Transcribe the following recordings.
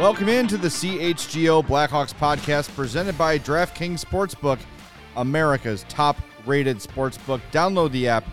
Welcome into the CHGO Blackhawks podcast presented by DraftKings Sportsbook, America's top rated sportsbook. Download the app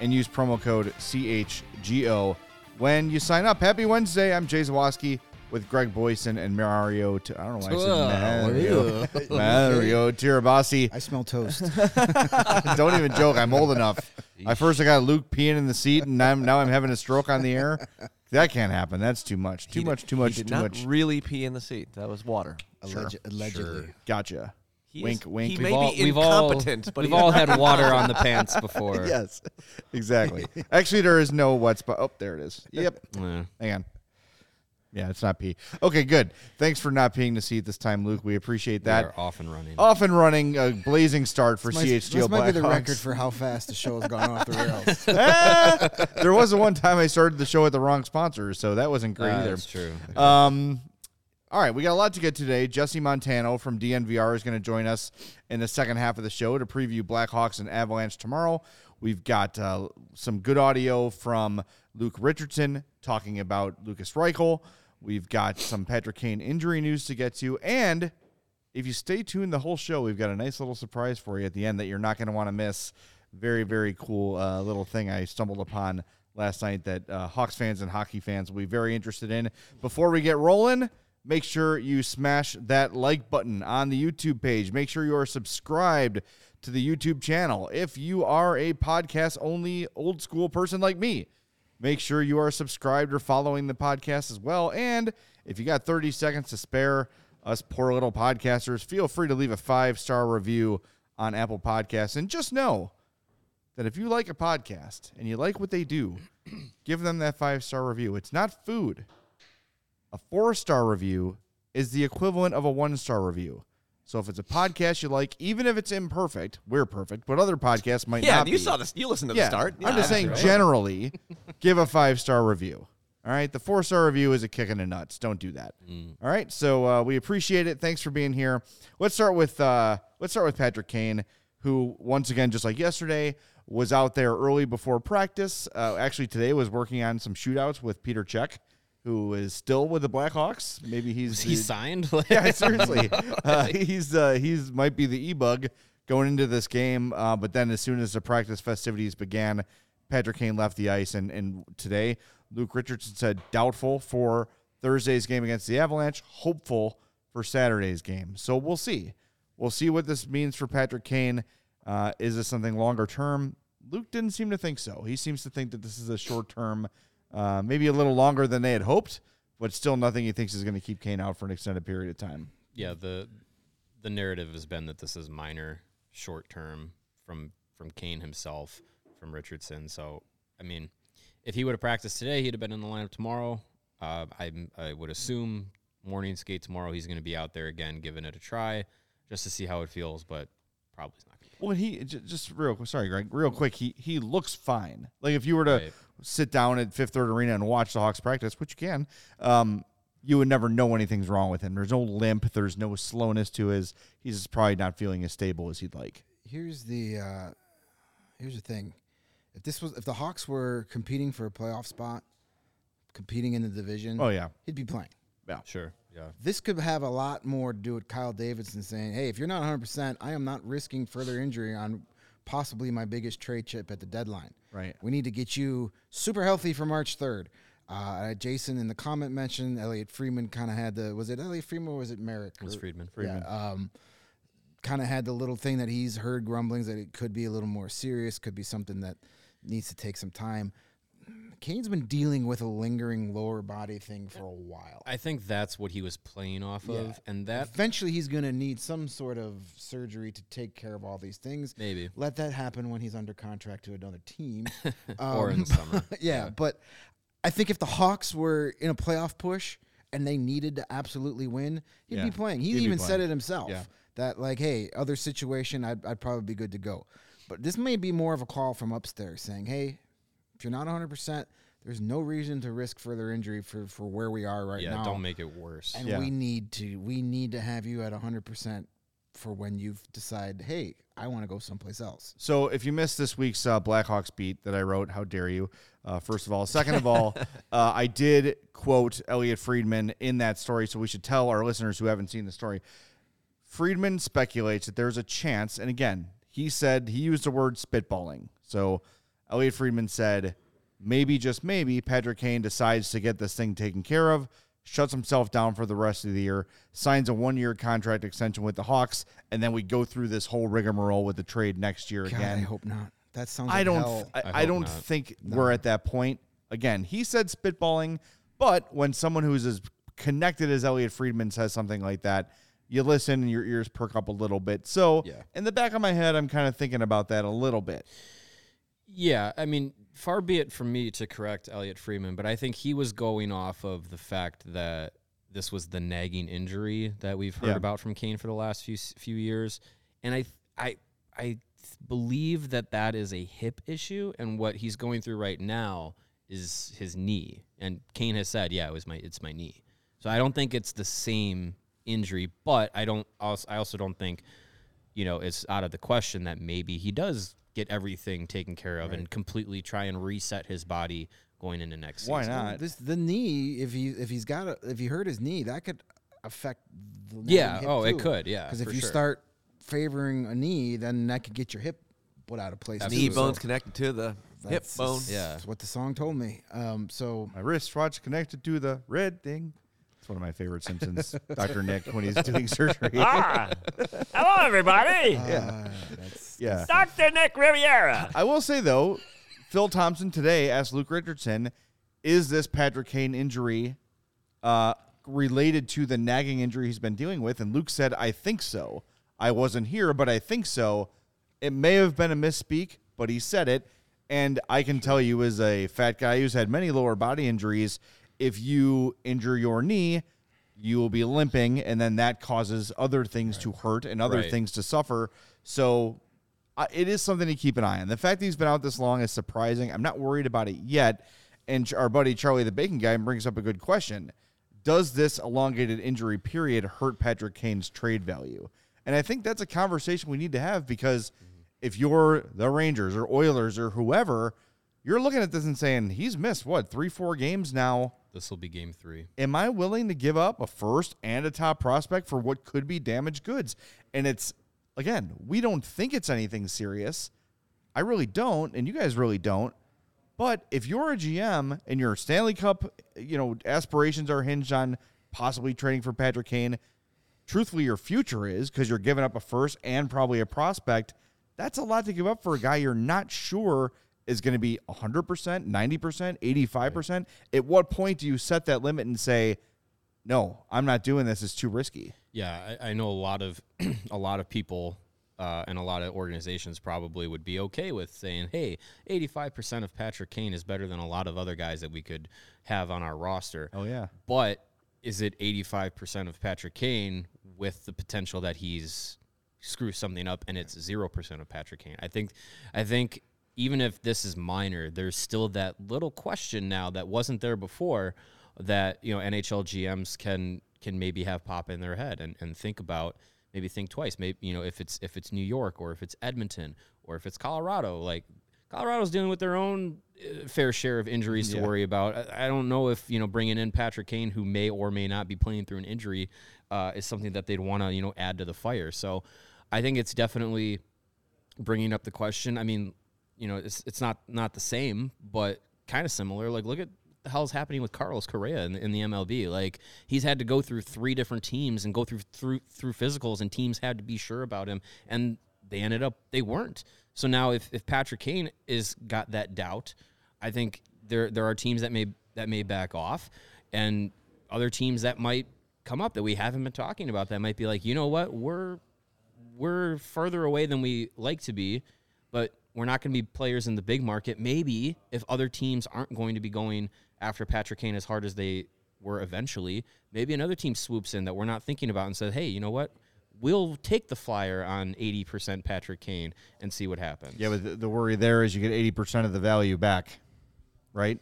and use promo code CHGO when you sign up. Happy Wednesday. I'm Jay Zawaski with Greg Boysen and Mario. T- I don't know why I said Mario. Mario Tirabassi. I smell toast. Don't even joke. I'm old enough. I first I got Luke peeing in the seat, and I'm, now I'm having a stroke on the air. That can't happen. That's too much. Too He much. did- Too much. He did Too not much. really pee in the seat. That was water. Alleg- allegedly. Gotcha. He wink, is- wink. He We've may all, be we've all, incompetent, but we've he- all had water on the pants before. yes, exactly. Actually, there is no wet spot. Oh, there it is. Yep. Yeah. Hang on. Yeah, it's not pee. Okay, good. Thanks for not peeing the seat this time, Luke. We appreciate We that. are off and running. Off and running, a blazing start for This might, CHGO this might be the Blackhawks. record for how fast the show has gone off the rails. Ah, there was a one time I started the show with the wrong sponsor, so that wasn't great Ah, either. That's true. Um, all right, we got a lot to get today. Jesse Montano from DNVR is going to join us in the second half of the show to preview Blackhawks and Avalanche tomorrow. We've got uh, some good audio from Luke Richardson talking about Lucas Reichel. We've got some Patrick Kane injury news to get to, and if you stay tuned the whole show, we've got a nice little surprise for you at the end that you're not going to want to miss. Very, very cool uh, little thing I stumbled upon last night that uh, Hawks fans and hockey fans will be very interested in. Before we get rolling, make sure you smash that like button on the YouTube page. Make sure you are subscribed to the YouTube channel. If you are a podcast only old school person like me, make sure you are subscribed or following the podcast as well. And if you got 30 seconds to spare, us poor little podcasters, feel free to leave a five star review on Apple Podcasts. And just know that if you like a podcast and you like what they do, give them that five star review. It's not food. A four star review is the equivalent of a one star review. So if it's a podcast you like, even if it's imperfect, we're perfect, but other podcasts might Yeah, not Yeah, you be. saw this. You listened to Yeah, the start. I'm just saying right. generally, give a five star review. All right, the four star review is a kick in the nuts. Don't do that. All right, so uh, we appreciate it. Thanks for being here. Let's start with uh, let's start with Patrick Kane, who once again, just like yesterday, was out there early before practice. Uh, actually, today was working on some shootouts with Peter Cech, who is still with the Blackhawks. Maybe he's He signed? yeah, seriously. Uh, he's uh, he's might be the e bug going into this game. Uh, but then as soon as the practice festivities began, Patrick Kane left the ice, and and today Luke Richardson said doubtful for Thursday's game against the Avalanche, hopeful for Saturday's game. So we'll see. We'll see what this means for Patrick Kane. Uh, is this something longer term? Luke didn't seem to think so. He seems to think that this is a short term, uh, maybe a little longer than they had hoped, but still nothing he thinks is going to keep Kane out for an extended period of time. yeah, the the narrative has been that this is minor, short term from from Kane himself, from Richardson. So, I mean, if he would have practiced today, he'd have been in the lineup tomorrow. Uh, I I would assume morning skate tomorrow. He's going to be out there again, giving it a try, just to see how it feels. But probably not. Gonna Well, he just real sorry, Greg, real quick. He he looks fine. Like if you were to Right. sit down at Fifth Third Arena and watch the Hawks practice, which you can, um, you would never know anything's wrong with him. There's no limp. There's no slowness to his. He's just probably not feeling as stable as he'd like. Here's the uh, here's the thing. If this was if the Hawks were competing for a playoff spot, competing in the division, Oh yeah, he'd be playing. yeah. Sure. Yeah. This could have a lot more to do with Kyle Davidson saying, "Hey, if you're not 100, percent I am not risking further injury on possibly my biggest trade chip at the deadline. Right. We need to get you super healthy for March 3rd." Uh, Jason in the comment mentioned Elliot Freeman kind of had the was it Elliot Freeman or was it Merrick? It was Or- Friedman. Yeah, um, kind of had the little thing that he's heard grumblings that it could be a little more serious, could be something that needs to take some time. Kane's been dealing with a lingering lower body thing for a while. I think that's what he was playing off Yeah. of, and that Eventually, he's going to need some sort of surgery to take care of all these things. maybe Let that happen when he's under contract to another team. or in Um, the summer. yeah, but I think if the Hawks were in a playoff push and they needed to absolutely win, he'd Yeah, be playing. He he'd even said it himself Yeah. that like, hey, other situation, I'd, I'd probably be good to go. But this may be more of a call from upstairs saying, hey, you're not 100, percent there's no reason to risk further injury for for where we are right yeah, now. Yeah, don't make it worse. and Yeah. we need to we need to have you at 100 percent for when you decide, hey, I want to go someplace else. So if you missed this week's uh, Blackhawks beat that I wrote, how dare you? Uh, first of all, second of all, uh, I did quote Elliot Friedman in that story, so we should tell our listeners who haven't seen the story. Friedman speculates that there's a chance, and again, he said he used the word spitballing. So Elliot Friedman said, maybe just maybe Patrick Kane decides to get this thing taken care of, shuts himself down for the rest of the year, signs a one year contract extension with the Hawks, and then we go through this whole rigmarole with the trade next year God, again. I hope not. That sounds. I don't. hell. I, I I don't not. think we're at that point. Again, he said spitballing, but when someone who's as connected as Elliot Friedman says something like that, you listen and your ears perk up a little bit. So, Yeah. in the back of my head, I'm kind of thinking about that a little bit. Yeah, I mean, far be it from me to correct Elliot Freeman, but I think he was going off of the fact that this was the nagging injury that we've heard Yeah. about from Kane for the last few few years, and I I I believe that that is a hip issue, and what he's going through right now is his knee. And Kane has said, "Yeah, it was my it's my knee." So I don't think it's the same injury, but I don't also I also don't think you know, it's out of the question that maybe he does get everything taken care of and completely try and reset his body going into next Why season. not? This the knee. If he if he's got a, if he hurt his knee, that could affect. The Yeah, oh, it could, yeah, Because if you sure. start favoring a knee, then that could get your hip put out of place. too. Knee Absolutely. bones So connected to the hip that's- bone. Yeah. That's what the song told me. Um, so My wristwatch connected to the red thing. It's one of my favorite Simpsons. Dr. Nick when he's doing surgery. Ah, hello everybody. uh, that's yeah. Dr. Nick Riviera. I will say though, Phil Thompson today asked Luke Richardson, "Is this Patrick Kane injury uh, related to the nagging injury he's been dealing with?" And Luke said, "I think so. I wasn't here, but I think so. It may have been a misspeak, but he said it." And I can tell you, as a fat guy who's had many lower body injuries, if you injure your knee, you will be limping, and then that causes other things to hurt and other Right. things to suffer. So uh, it is something to keep an eye on. The fact that he's been out this long is surprising. I'm not worried about it yet. And our buddy Charlie the Bacon guy brings up a good question. Does this elongated injury period hurt Patrick Kane's trade value? And I think that's a conversation we need to have because if you're the Rangers or Oilers or whoever, you're looking at this and saying, he's missed what, three, four games now. This will be game three. Am I willing to give up a first and a top prospect for what could be damaged goods? And it's, again, we don't think it's anything serious. I really don't, and you guys really don't. But if you're a GM and your Stanley Cup, you know, aspirations are hinged on possibly trading for Patrick Kane, truthfully, your future is because you're giving up a first and probably a prospect. That's a lot to give up for a guy you're not sure is going to be 100%, 90%, 85%. At what point do you set that limit and say, no, I'm not doing this. It's too risky. Yeah, I, I know a lot of a lot of people uh, and a lot of organizations probably would be okay with saying, "Hey, 85% of Patrick Kane is better than a lot of other guys that we could have on our roster." Oh, yeah. But is it 85% of Patrick Kane with the potential that he's screw something up and it's 0% of Patrick Kane? I think I think even if this is minor, there's still that little question now that wasn't there before that, you know, NHL GMs can can maybe have pop in their head and, and think about maybe think twice. Maybe you know, if it's if it's New York or if it's Edmonton or if it's Colorado, like Colorado's dealing with their own uh, fair share of injuries to Yeah. worry about. I, I don't know if you know bringing in Patrick Kane, who may or may not be playing through an injury, uh, is something that they'd want to you know add to the fire. So I think it's definitely bringing up the question. I mean, you know, it's it's not not the same, but kind of similar. Like, look at the hell's happening with Carlos Correa in, the- in the MLB. Like, he's had to go through three different teams and go through through through physicals, and teams had to be sure about him, and they ended up they weren't. So now, if if Patrick Kane is got that doubt, I think there there are teams that may that may back off, and other teams that might come up that we haven't been talking about that might be like, you know what, we're we're further away than we like to be, but we're not going to be players in the big market. Maybe if other teams aren't going to be going after Patrick Kane as hard as they were eventually, maybe another team swoops in that we're not thinking about and says, hey, you know what? We'll take the flyer on 80% Patrick Kane and see what happens. Yeah, but the, the worry there is you get eighty percent of the value back, right?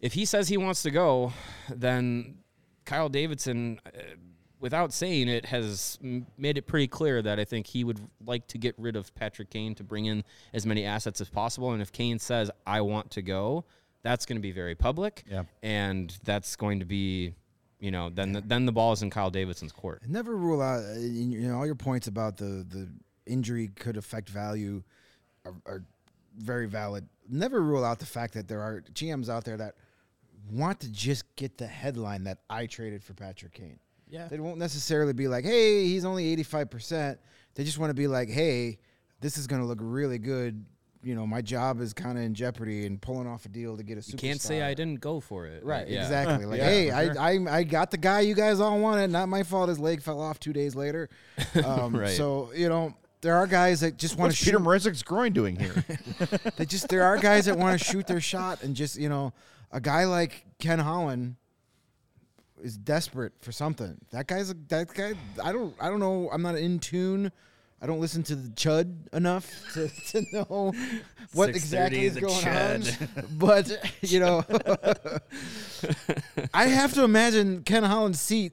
if he says he wants to go, then Kyle Davidson, uh, without saying it, has made it pretty clear that I think he would like to get rid of Patrick Kane to bring in as many assets as possible. And if Kane says, I want to go, that's going to be very public. Yeah. And that's going to be, you know, then the, then the ball is in Kyle Davidson's court. Never rule out. uh, You know, all your points about the the injury could affect value are, are very valid. Never rule out the fact that there are GMs out there that want to just get the headline that I traded for Patrick Kane. Yeah. They won't necessarily be like, "Hey, he's only eighty five percent." They just want to be like, "Hey, this is going to look really good." You know, my job is kind of in jeopardy and pulling off a deal to get a. You can't say. I didn't go for it. Right, Yeah. exactly. Like, Yeah, hey, for sure. I, I I got the guy you guys all wanted. Not my fault. His leg fell off two days later. Um, Right. So you know, there are guys that just want to shoot. What's Peter shoot. Mrazek's groin doing here? They just there are guys that want to shoot their shot and just you know, a guy like Ken Holland is desperate for something. That guy's a, that guy. I don't I don't know. I'm not in tune. I don't listen to the Chud enough to, to know what exactly is going Chud. on. But you know, I have to imagine Ken Holland's seat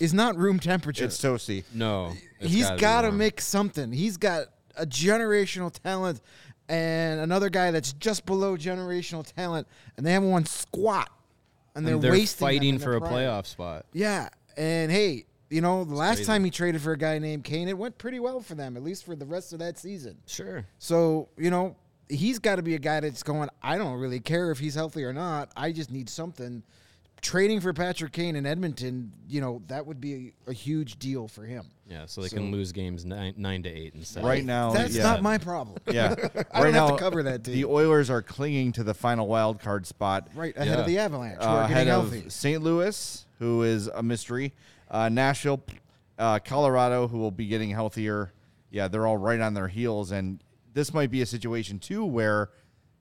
is not room temperature. it's toasty. No. it's He's gotta be got to warm. make something. He's got a generational talent and another guy that's just below generational talent, and they haven't won squat. And they're, And they're wasting fighting for a prime. playoff spot. Yeah, and hey, you know the last time he traded for a guy named Kane, it went pretty well for them, at least for the rest of that season. Sure. So you know he's got to be a guy that's going. I don't really care if he's healthy or not. I just need something. Trading for Patrick Kane in Edmonton, you know that would be a, a huge deal for him. Yeah, so they So- can lose games nine, nine to eight instead. Right now, That's yeah. not my problem. Yeah, I right don't have to now, cover that The. Oilers are clinging to the final wild card spot. Right ahead Yeah. of the Avalanche, uh, ahead getting of. St. Louis, who is a mystery, uh, Nashville, uh, Colorado, who will be getting healthier. Yeah, they're all right on their heels, and this might be a situation too where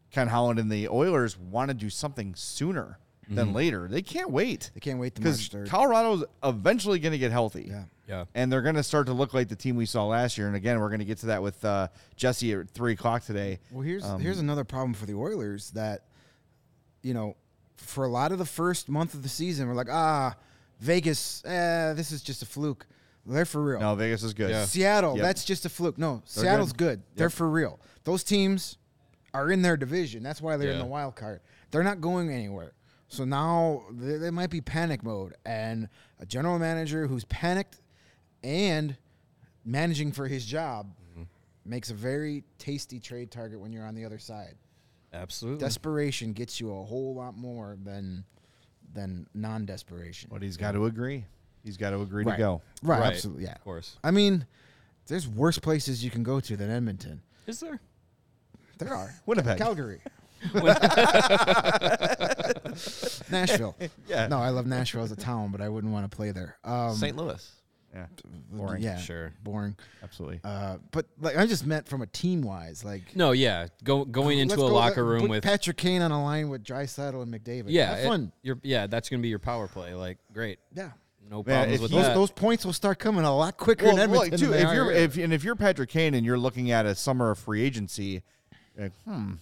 Ken Holland and the Oilers want to do something sooner than later. They can't wait They can't wait to because Colorado's eventually going to get healthy. Yeah. Yeah. And they're going to start to look like the team we saw last year. And again, we're going to get to that with uh, Jesse at three o'clock today. Well, here's Um, here's another problem for the Oilers that, you know, for a lot of the first month of the season, we're like, ah, Vegas, eh, this is just a fluke. They're for real. No, Vegas is good. Yeah. Seattle, Yep. that's just a fluke. No, They're Seattle's good. good. They're for real. Those teams are in their division. That's why they're in the wild card. They're not going anywhere. So now they, they might be panic mode, and a general manager who's panicked and managing for his job Mm-hmm. makes a very tasty trade target when you're on the other side. Absolutely. Desperation gets you a whole lot more than than non-desperation. But he's got to agree. He's got to agree Right. to go. Right, Right. absolutely, yeah. Of course. I mean, there's worse places you can go to than Edmonton. Is there? There are. Winnipeg. Calgary. Nashville. Yeah. No, I love Nashville as a town, but I wouldn't want to play there. Um, St. Louis. Yeah. Boring. Yeah. Sure. Boring. Absolutely. Uh, but like I just meant from a team wise, like No, yeah. Go going into a go- locker let- room put with Patrick Kane on a line with Draisaitl and McDavid. yeah, Have it- fun. you're, yeah, that's gonna be your power play. Like, great, yeah. no Man, problems if with Those, that. those points will start coming a lot quicker well, in well, too, than if you're if and if you're Patrick Kane and you're looking at a summer of free agency, you're like, hmm,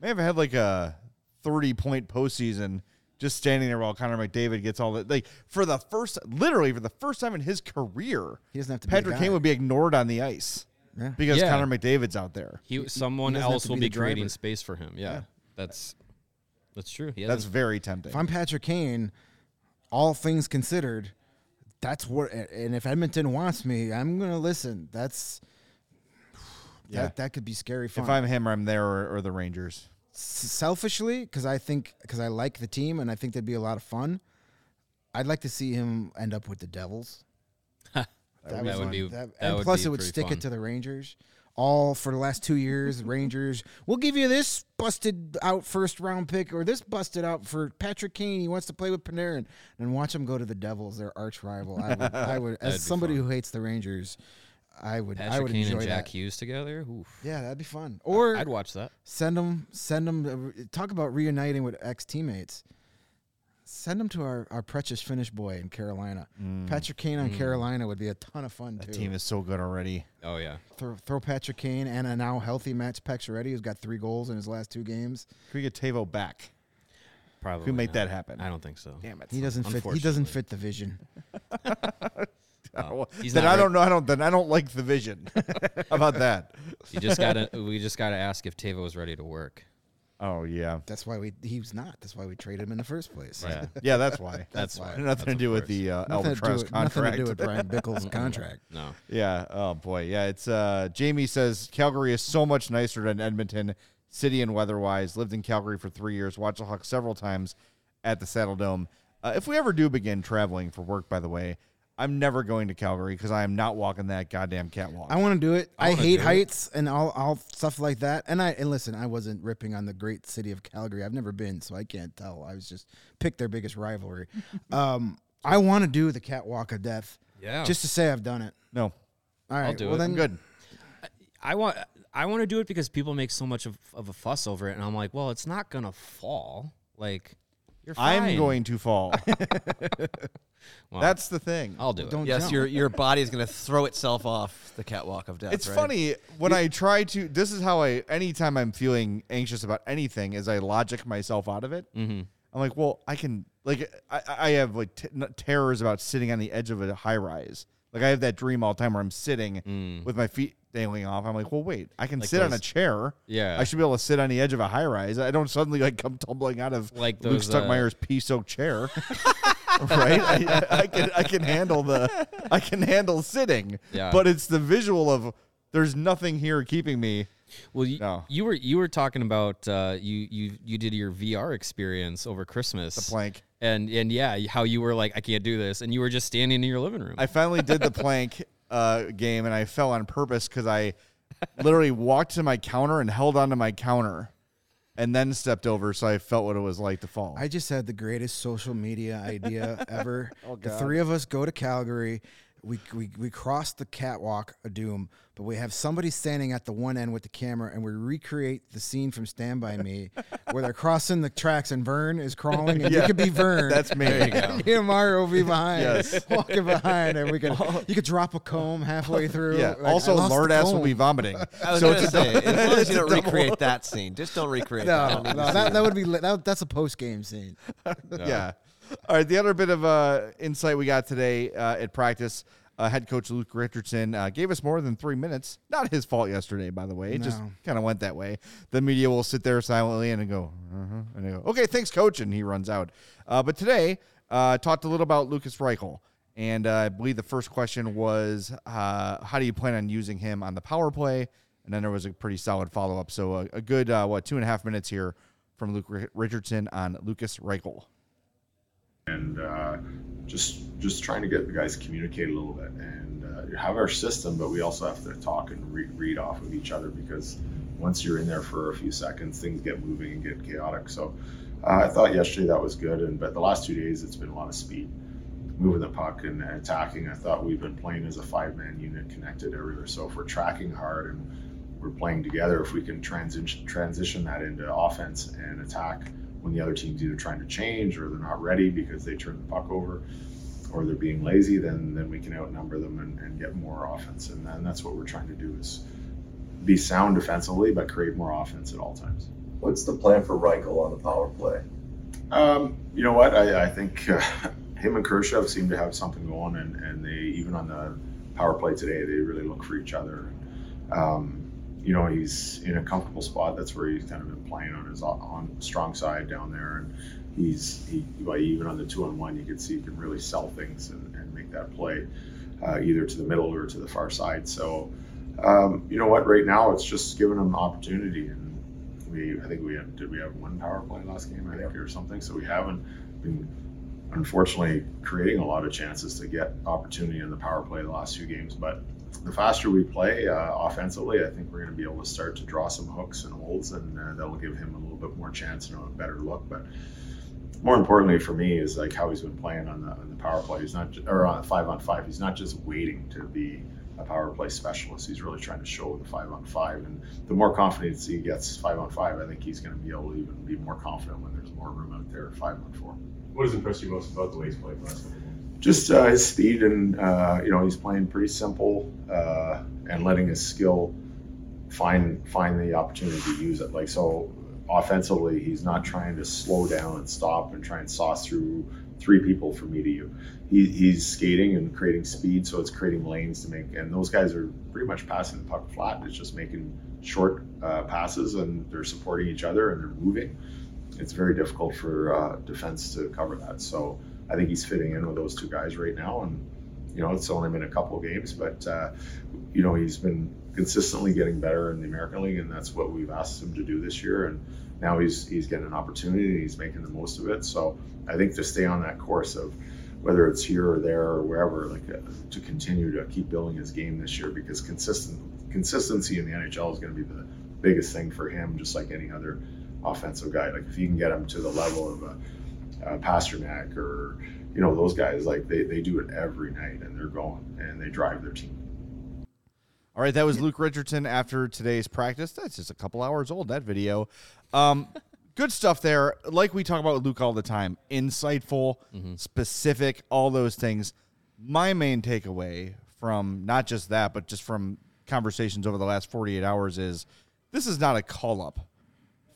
may have had like a thirty point postseason just standing there while Connor McDavid gets all the like for the first literally for the first time in his career, He doesn't have to Patrick. Kane would be ignored on the ice Yeah. because Yeah. Connor McDavid's out there. he, someone doesn't else will be be, creating driver. space for him. Yeah, that's That's true. He That's very tempting. If I'm Patrick Kane, all things considered, that's what. And if Edmonton wants me, I'm gonna listen. That's Yeah. that. That could be scary fun. If I'm him, or I'm there or, or the Rangers. Selfishly, because I think because I like the team and I think that'd be a lot of fun. I'd like to see him end up with the Devils. That That would fun. be- That- that and would plus be it would stick fun. it to the Rangers. All for the last two years, Rangers. We'll give you this busted out first round pick or this busted out for Patrick Kane. He wants to play with Panarin, and watch him go to the Devils, their arch rival. I would, I would as somebody fun. who hates the Rangers, I would, I would Kane enjoy and Jack that. Hughes together. Oof. Yeah, that'd be fun. Or I'd watch that. send them, send them. Uh, talk about reuniting with ex teammates. Send them to our, our precious Finnish boy in Carolina. Mm. Patrick Kane on mm. Carolina would be a ton of fun That too. team is so good already. Oh yeah. throw, throw Patrick Kane and a now healthy Matt Pacioretty, who's got three goals in his last two games. Could we get Tavo back? Probably. Could we make not. that happen? I don't think so. Damn it. He doesn't fit. He doesn't fit the vision. Well, he's then not I don't know. I don't. Then I don't like the vision. How about that? You just gotta. we just gotta ask if Tavo is ready to work. Oh yeah, That's why we. He was not. That's why we traded him in the first place. Yeah. yeah. That's why. That's why. why. nothing That's to do with the uh, Nothing to, do Albatross with, nothing contract. to do with Bryan Bickell's contract. No. Yeah. Oh boy. Yeah. It's uh Jamie says Calgary is so much nicer than Edmonton, city and weather wise. Lived in Calgary for three years. Watched the Hawks several times at the Saddle Dome. Uh, if we ever do begin traveling for work, by the way, I'm never going to Calgary because I am not walking that goddamn catwalk. I want to do it. I, wanna hate do it. heights and all, all stuff like that. And I and listen, I wasn't ripping on the great city of Calgary. I've never been, so I can't tell. I was just picked their biggest rivalry. um, I want to do the catwalk of death, Yeah. just to say I've done it. no. All right, I'll do well it. then I'm good. I want. I want to do it because people make so much of, of a fuss over it, and I'm like, well, it's not gonna fall. Like, you're fine. I'm going to fall. Well, That's the thing. I'll do it. Don't Yes, jump. your your body is going to throw itself off the catwalk of death. It's right? funny when I try to. This is how I. Anytime I'm feeling anxious about anything, is I logic myself out of it. Mm-hmm. I'm like, well, I can. Like, I, I have like t- n- terrors about sitting on the edge of a high rise. Like, I have that dream all the time where I'm sitting with my feet dangling off. I'm like, well, wait, I can Like sit on a chair. Yeah. I should be able to sit on the edge of a high rise. I don't suddenly like come tumbling out of Like Luke those, uh, Stuckmeyer's pea soaked chair. right? I, I can I can handle the I can handle sitting. Yeah. But it's the visual of there's nothing here keeping me. Well, you, No. you were you were talking about uh, you you you did your VR experience over Christmas. The plank. And and yeah, how you were like, I can't do this, and you were just standing in your living room. I finally did the plank uh, game and I fell on purpose because I literally walked to my counter and held onto my counter and then stepped over so I felt what it was like to fall. I just had the greatest social media idea ever. Oh, the three of us go to Calgary. We, we, we cross the catwalk of doom, but we have somebody standing at the one end with the camera, and we recreate the scene from Stand By Me, where they're crossing the tracks and Vern is crawling, and you could be Vern. That's me. There you go. And Mario will be behind, Yes. walking behind, and we could you could drop a comb halfway through. yeah. Like, also, lost Lord ass will be vomiting. I was so going it's to a say, double- as long as you don't double- recreate that scene, just don't recreate No, that. no, that, that would be that, that's a post game scene. Yeah. All right. The other bit of uh, insight we got today uh, at practice, uh, head coach Luke Richardson uh, gave us more than three minutes. Not his fault yesterday, by the way. It just kind of went that way. The media will sit there silently and go, uh-huh, and they go, okay, thanks, coach, and he runs out. Uh, but today, uh, talked a little about Lucas Reichel. And uh, I believe the first question was, uh, how do you plan on using him on the power play? And then there was a pretty solid follow up. So a, a good, uh, what, two and a half minutes here from Luke Ri- Richardson on Lucas Reichel. And uh, just just trying to get the guys to communicate a little bit and uh, have our system, but we also have to talk and re- read off of each other because once you're in there for a few seconds, things get moving and get chaotic. So uh, I thought yesterday that was good, and but the last two days it's been a lot of speed, moving the puck and attacking. I thought we've been playing as a five-man unit, connected everywhere. So if we're tracking hard and we're playing together, if we can transition transition that into offense and attack when the other team's either trying to change or they're not ready because they turn the puck over or they're being lazy, then then we can outnumber them and, and get more offense. And then that's what we're trying to do is be sound defensively but create more offense at all times. What's the plan for Reichel on the power play? Um, you know what? I, I think uh, him and Kurashev seem to have something going, and, and they even on the power play today, they really look for each other. Um, you know, he's in a comfortable spot. That's where he's kind of been playing on his on strong side down there, and he's he even on the two on one, you can see he can really sell things and, and make that play uh, either to the middle or to the far side. So, um, you know what? Right now, it's just giving him opportunity, and we I think we did we have one power play last game I think or something. So we haven't been unfortunately creating a lot of chances to get opportunity in the power play the last few games, but the faster we play uh, offensively, I think we're going to be able to start to draw some hooks and holds, and uh, that'll give him a little bit more chance and a better look. But more importantly for me is like how he's been playing on the, on the power play. He's not, or on five on five. He's not just waiting to be a power play specialist. He's really trying to show the five on five. And the more confidence he gets five on five, I think he's going to be able to even be more confident when there's more room out there five on four. What has impressed you most about the way he's played last couple just uh, his speed and uh, you know he's playing pretty simple uh, and letting his skill find find the opportunity to use it. Like so, offensively, he's not trying to slow down and stop and try and sauce through three people from me to you. He, he's skating and creating speed, so it's creating lanes to make. And those guys are pretty much passing the puck flat. It's just making short uh, passes, and they're supporting each other and they're moving. It's very difficult for uh, defense to cover that. So I think he's fitting in with those two guys right now. And, you know, it's only been a couple of games, but, uh, you know, he's been consistently getting better in the American League, and that's what we've asked him to do this year. And now he's he's getting an opportunity, he's making the most of it. So I think to stay on that course of whether it's here or there or wherever, like uh, to continue to keep building his game this year because consistent consistency in the NHL is going to be the biggest thing for him, just like any other offensive guy. Like if you can get him to the level of a uh, Pastrnak or you know those guys like they, they do it every night and they're going and they drive their team. All right, that was Luke Richardson after today's practice. That's just a couple hours old. That video, um, good stuff there. Like we talk about with Luke all the time, insightful, Mm-hmm. specific, all those things. My main takeaway from not just that, but just from conversations over the last 48 hours is this is not a call up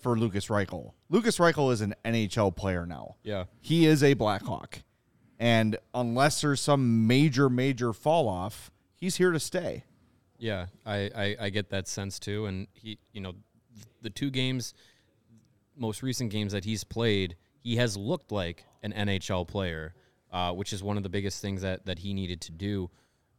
for Lucas Reichel. Lucas Reichel is an NHL player now. Yeah. He is a Blackhawk. And unless there's some major, major fall off, he's here to stay. Yeah, I, I, I get that sense too. And he, you know, the two games, most recent games that he's played, he has looked like an NHL player, uh, which is one of the biggest things that, that he needed to do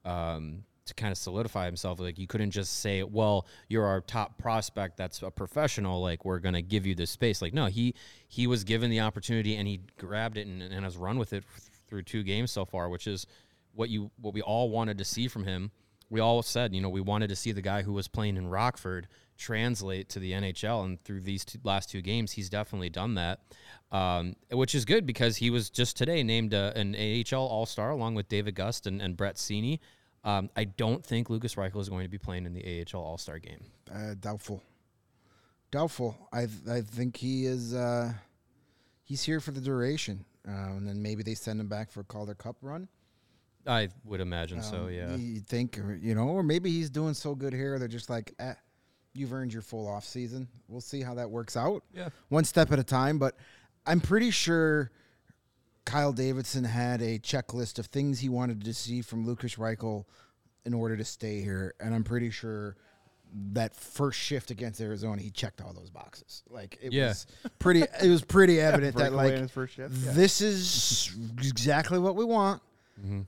um, to kind of solidify himself. Like, you couldn't just say, well, you're our top prospect that's a professional. Like, we're going to give you this space. Like, no, he, he was given the opportunity and he grabbed it and, and has run with it through two games so far, which is what you what we all wanted to see from him we all said, you know, we wanted to see the guy who was playing in Rockford translate to the NHL, and through these two, last two games, he's definitely done that, um, which is good because he was just today named uh, an AHL All Star along with David Gust and, and Brett Seney. Um, I don't think Lucas Reichel is going to be playing in the AHL All Star game. Uh, doubtful. Doubtful. I I think he is. Uh, he's here for the duration, uh, and then maybe they send him back for a Calder Cup run. I would imagine so. Um, Yeah. You think, or, you know, or maybe he's doing so good here. They're just like, eh, you've earned your full off season. We'll see how that works out. Yeah. One step at a time. But I'm pretty sure Kyle Davidson had a checklist of things he wanted to see from Lucas Reichel in order to stay here. And I'm pretty sure that first shift against Arizona, he checked all those boxes. Like it Yeah. was pretty it was pretty evident that like first shift, yeah. this is exactly what we want.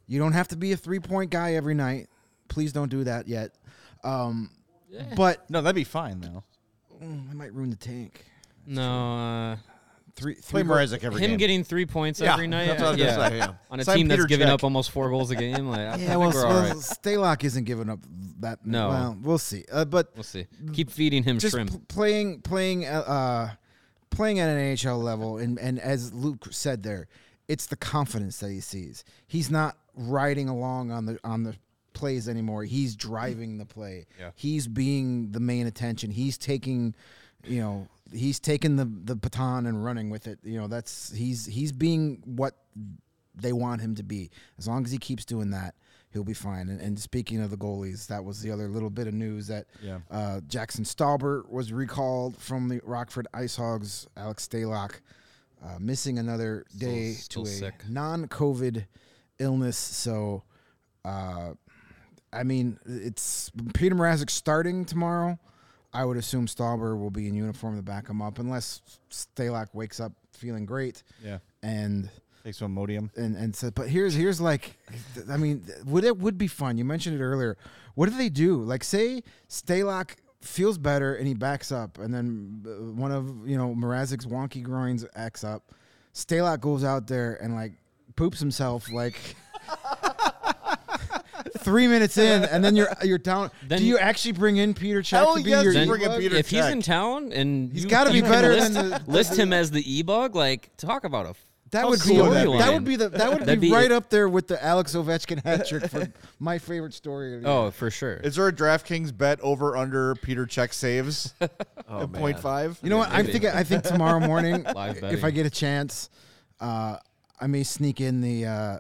You don't have to be a three point guy every night. Please don't do that yet. Um, But No, that'd be fine though. mm, I might ruin the tank. no, uh, Three, Play three goal- Mrazek every him game. getting three points Yeah, every night. that's what I was yeah. gonna say, yeah. On a Sign team that's Peter giving Cech. up almost four goals a game. Like, I, I Yeah, think well, we're all well right. Stalock isn't giving up that. No. well, we'll see. Uh, but We'll see. Keep feeding him just shrimp. pl- playing, playing, uh, uh, playing at an NHL level, and and as Luke said there, it's the confidence that he sees. He's not riding along on the on the plays anymore. He's driving the play. Yeah. He's being the main attention. He's taking, you know, he's taking the the baton and running with it. You know, that's he's he's being what they want him to be. As long as he keeps doing that, he'll be fine. And, and speaking of the goalies, that was the other little bit of news that Yeah. uh, Jackson Stauber was recalled from the Rockford Ice Hogs. Alex Stalock uh, missing another day still to a sick. non-COVID illness. So, uh, I mean, it's Peter Mrazek starting tomorrow. I would assume Stauber will be in uniform to back him up, unless Stalock wakes up feeling great. Yeah. And Take some Imodium. and and so, but here's here's like, I mean, would it would be fun? You mentioned it earlier. What do they do? Like, say Stalock feels better and he backs up, and then uh, one of you know Mrazek's wonky groins acts up. Stalock goes out there and like poops himself like. Three minutes in, and then you're you're down. Then- do you actually bring in Peter Cech Hell to be yes, your Then bring in? Peter if he's in town and he's gotta be better list, than the- list him as the e bug. Like talk about a That how would be cool that, line. would be the that would be, be- right up there with the Alex Ovechkin hat trick for my favorite story. Of the year. Oh, for sure. Is there a DraftKings bet over under Peter Cech saves Oh, at five? You know what? I think I think tomorrow morning, if. I get a chance, uh, I may sneak in the uh,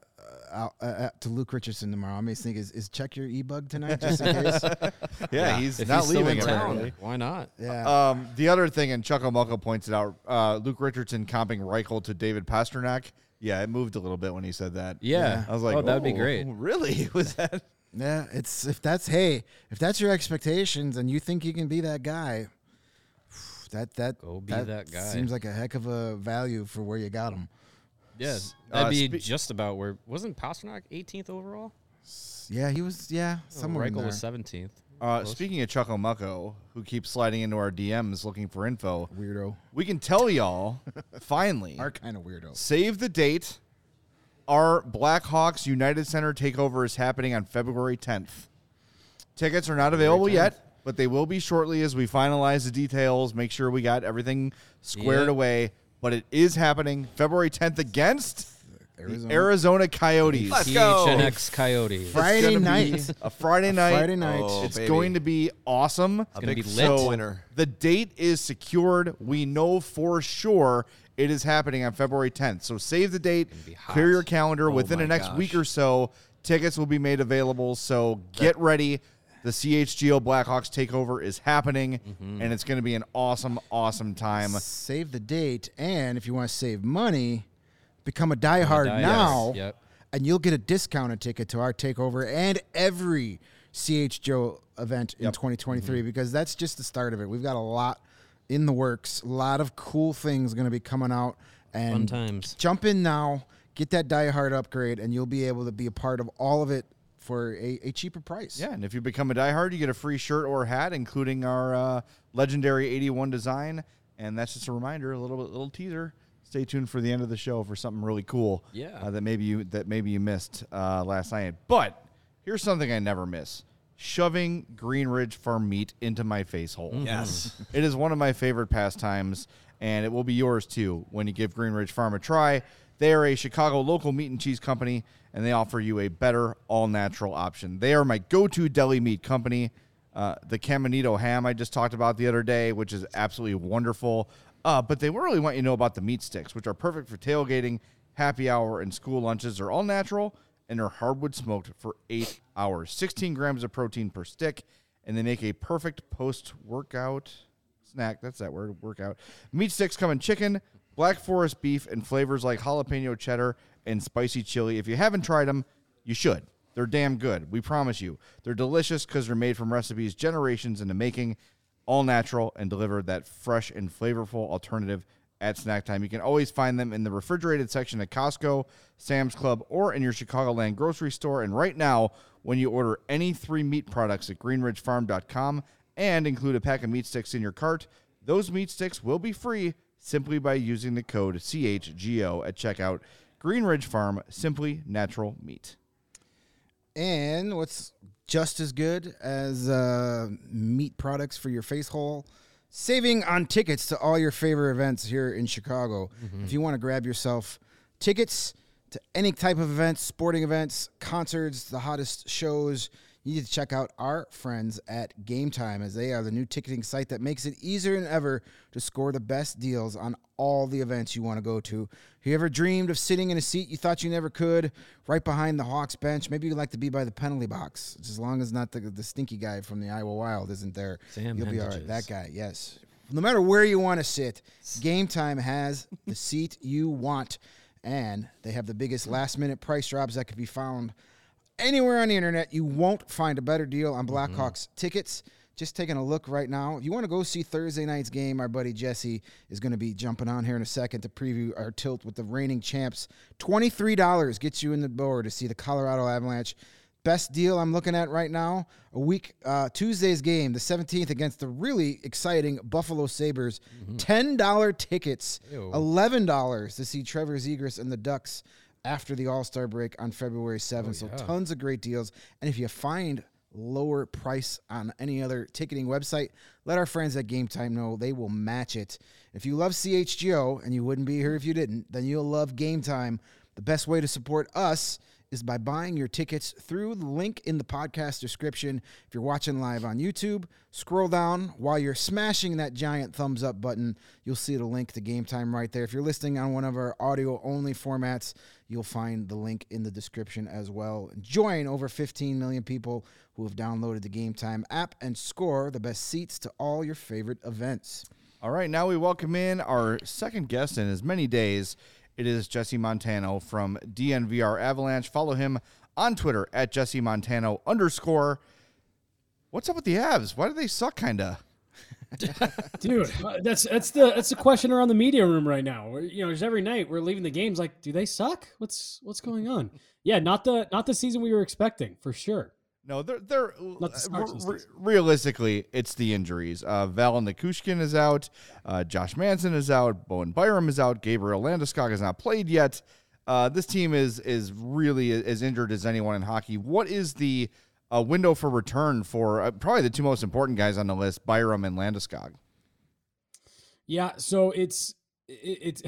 uh, uh, to Luke Richardson tomorrow. I may think is, is check your e bug tonight just in case. Yeah, he's if not he's still leaving in town, apparently. why not? Yeah, Um, the other thing, and Chuckle Muckle points it out, uh, Luke Richardson comping Reichel to David Pastrnak. Yeah, it moved a little bit when he said that. Yeah. I was like, oh, that'd be "Oh, great. Really? Was that? yeah. It's if that's hey, if that's your expectations and you think you can be that guy, that that Go be that guy. seems like a heck of a value for where you got him. Yeah, uh, that'd be spe- just about where wasn't Pastrnak 18th overall? Yeah, he was. Yeah, Oh, somewhere in Reichel there. was 17th. Uh, speaking of Chuckle Mucko, who keeps sliding into our DMs looking for info, Weirdo. we can tell y'all finally. Our kind of weirdo. Save the date. Our Blackhawks United Center takeover is happening on February 10th. Tickets are not available yet, but they will be shortly as we finalize the details, make sure we got everything squared Yep. away. But it is happening February 10th against Arizona. Arizona Coyotes. Let's go. PHNX Coyote. It's Friday gonna be night. A Friday night. Friday night. Oh, It's baby. going to be awesome. A gonna big be lit lit. winner. The date is secured. We know for sure it is happening on February 10th. So save the date, be hot. clear your calendar. Oh Within my the next gosh. week or so, tickets will be made available. So get ready. The CHGO Blackhawks takeover is happening, Mm-hmm. and it's going to be an awesome, awesome time. Save the date, and if you want to save money, become a diehard die- now, yes, yep. and you'll get a discounted ticket to our takeover and every CHGO event in 2023 Mm-hmm. because that's just the start of it. We've got a lot in the works, a lot of cool things going to be coming out, and Fun times. jump in now, get that diehard upgrade, and you'll be able to be a part of all of it for a, a cheaper price. Yeah, and if you become a diehard, you get a free shirt or hat, including our uh, legendary 81 design. And that's just a reminder, a little little teaser. Stay tuned for the end of the show for something really cool. Yeah. uh, that maybe you that maybe you missed uh, last night. But here's something I never miss: shoving Green Ridge Farm meat into my face hole. Yes. It is one of my favorite pastimes, and it will be yours too when you give Green Ridge Farm a try. They are a Chicago local meat and cheese company, and they offer you a better, all natural option. They are my go to deli meat company. Uh, the Caminito ham I just talked about the other day, which is absolutely wonderful. Uh, but they really want you to know about the meat sticks, which are perfect for tailgating, happy hour, and school lunches. They're all natural and they're hardwood smoked for eight hours. 16 grams of protein per stick, and they make a perfect post workout snack. That's that word, workout. Meat sticks come in chicken, black forest beef, and flavors like jalapeno cheddar and spicy chili. If you haven't tried them, you should. They're damn good. We promise you. They're delicious because they're made from recipes generations in the making, all natural, and deliver that fresh and flavorful alternative at snack time. You can always find them in the refrigerated section at Costco, Sam's Club, or in your Chicagoland grocery store. And right now, when you order any three meat products at greenridgefarm.com and include a pack of meat sticks in your cart, those meat sticks will be free simply by using the code CHGO at checkout. Green Ridge Farm, simply natural meat. And what's just as good as uh, meat products for your face hole? Saving on tickets to all your favorite events here in Chicago. If you want to grab yourself tickets to any type of events, sporting events, concerts, the hottest shows, you need to check out our friends at Game Time as they are the new ticketing site that makes it easier than ever to score the best deals on all the events you want to go to. Have you ever dreamed of sitting in a seat you thought you never could, right behind the Hawks bench? Maybe you'd like to be by the penalty box, as long as not the, the stinky guy from the Iowa Wild isn't there. Sam You'll be all right. That guy, yes. No matter where you want to sit, Game Time has the seat you want, and they have the biggest last minute price drops that could be found anywhere on the internet. You won't find a better deal on Blackhawks tickets. just taking a look right now. If you want to go see Thursday night's game, our buddy Jesse is going to be jumping on here in a second to preview our tilt with the reigning champs. $23 gets you in the door to see the Colorado Avalanche. Best deal I'm looking at right now, a week, uh, Tuesday's game, the 17th, against the really exciting Buffalo Sabres. $10 tickets, $11 to see Trevor Zegras and the Ducks after the All Star break on February 7th. so, tons of great deals. And if you find lower price on any other ticketing website, let our friends at Game Time know they will match it. If you love CHGO, and you wouldn't be here if you didn't, then you'll love Game Time. The best way to support us is by buying your tickets through the link in the podcast description. If you're watching live on YouTube, scroll down while you're smashing that giant thumbs up button. You'll see the link to Game Time right there. If you're listening on one of our audio only formats, you'll find the link in the description as well. Join over 15 million people who have downloaded the Game Time app and score the best seats to all your favorite events. All right, now we welcome in our second guest in as many days. It is Jesse Montano from DNVR Avalanche. Follow him on Twitter at Jesse Montano underscore. What's up with the Avs? Why do they suck, kinda? Dude, uh, that's that's the that's the question around the media room right now. We're, you know, just every night we're leaving the games like, do they suck? What's what's going on? Yeah, not the not the season we were expecting for sure. No, they're they're Not the start re- realistically, it's the injuries. Uh, Val Nichushkin is out. Uh, Josh Manson is out. Bowen Byram is out. Gabriel Landeskog has not played yet. Uh, this team is is really as injured as anyone in hockey. What is the uh, window for return for uh, probably the two most important guys on the list, Byram and Landeskog? Yeah, so it's it, it's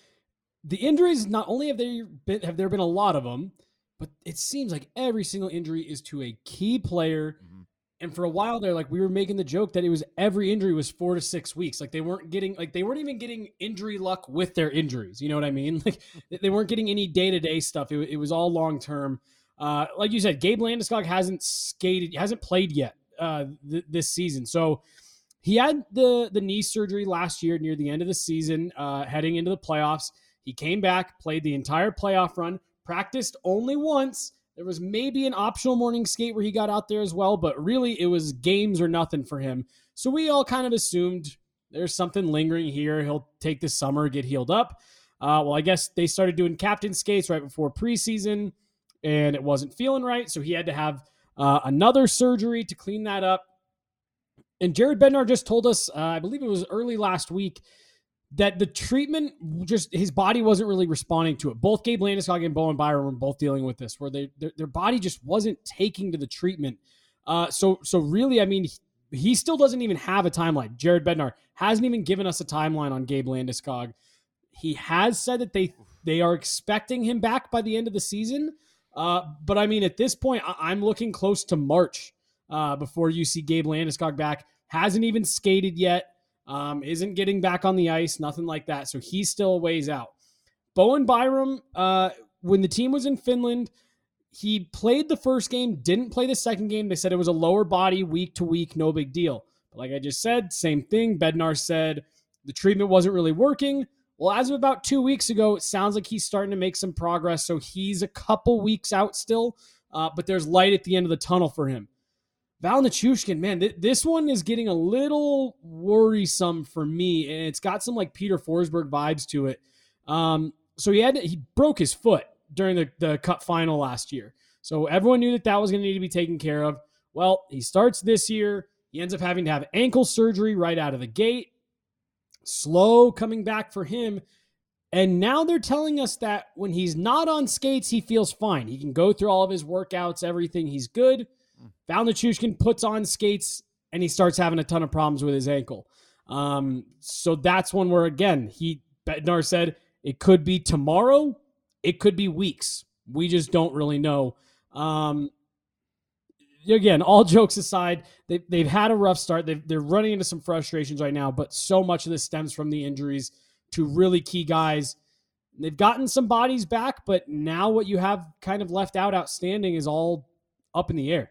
the injuries. Not only have there been have there been a lot of them, but it seems like every single injury is to a key player. And for a while there, like we were making the joke that it was every injury was four to six weeks. Like they weren't getting like they weren't even getting injury luck with their injuries. You know what I mean? Like they weren't getting any day to day stuff. It, it was all long term. Uh, like you said, Gabe Landeskog hasn't skated, hasn't played yet uh, th- this season. So he had the the knee surgery last year near the end of the season, uh, heading into the playoffs. He came back, played the entire playoff run, practiced only once. There was maybe an optional morning skate where he got out there as well, but really it was games or nothing for him. So we all kind of assumed there's something lingering here. He'll take the summer, get healed up. Uh, well, I guess they started doing captain skates right before preseason, and it wasn't feeling right. So he had to have uh, another surgery to clean that up. And Jared Bednar just told us, uh, I believe it was early last week, that the treatment just his body wasn't really responding to it. Both Gabe Landeskog and Bowen Byram were both dealing with this, where they their, their body just wasn't taking to the treatment. Uh, so so really, I mean, he, he still doesn't even have a timeline. Jared Bednar hasn't even given us a timeline on Gabe Landeskog. He has said that they they are expecting him back by the end of the season. Uh, but I mean, at this point, I- I'm looking close to March uh, before you see Gabe Landeskog back. Hasn't even skated yet. Um, isn't getting back on the ice. Nothing like that. So he's still a ways out. Bowen Byram, uh, when the team was in Finland, he played the first game, didn't play the second game. They said it was a lower body, week to week, no big deal. But like I just said, same thing. Bednar said the treatment wasn't really working. Well, as of about two weeks ago, it sounds like he's starting to make some progress. So he's a couple weeks out still, uh, but there's light at the end of the tunnel for him. Val Nichushkin, man, th- this one is getting a little worrisome for me, and it's got some like Peter Forsberg vibes to it. Um, so he had he broke his foot during the the Cup final last year, so everyone knew that that was going to need to be taken care of. Well, he starts this year. He ends up having to have ankle surgery right out of the gate. Slow coming back for him. And now they're telling us that when he's not on skates, he feels fine. He can go through all of his workouts, everything. He's good. Val Nichushkin puts on skates and he starts having a ton of problems with his ankle. Um, so that's one where again he Bednar said it could be tomorrow, it could be weeks. We just don't really know. Um, again, all jokes aside, they, they've had a rough start. They've, they're running into some frustrations right now, but so much of this stems from the injuries to really key guys. They've gotten some bodies back, but now what you have kind of left out outstanding is all up in the air.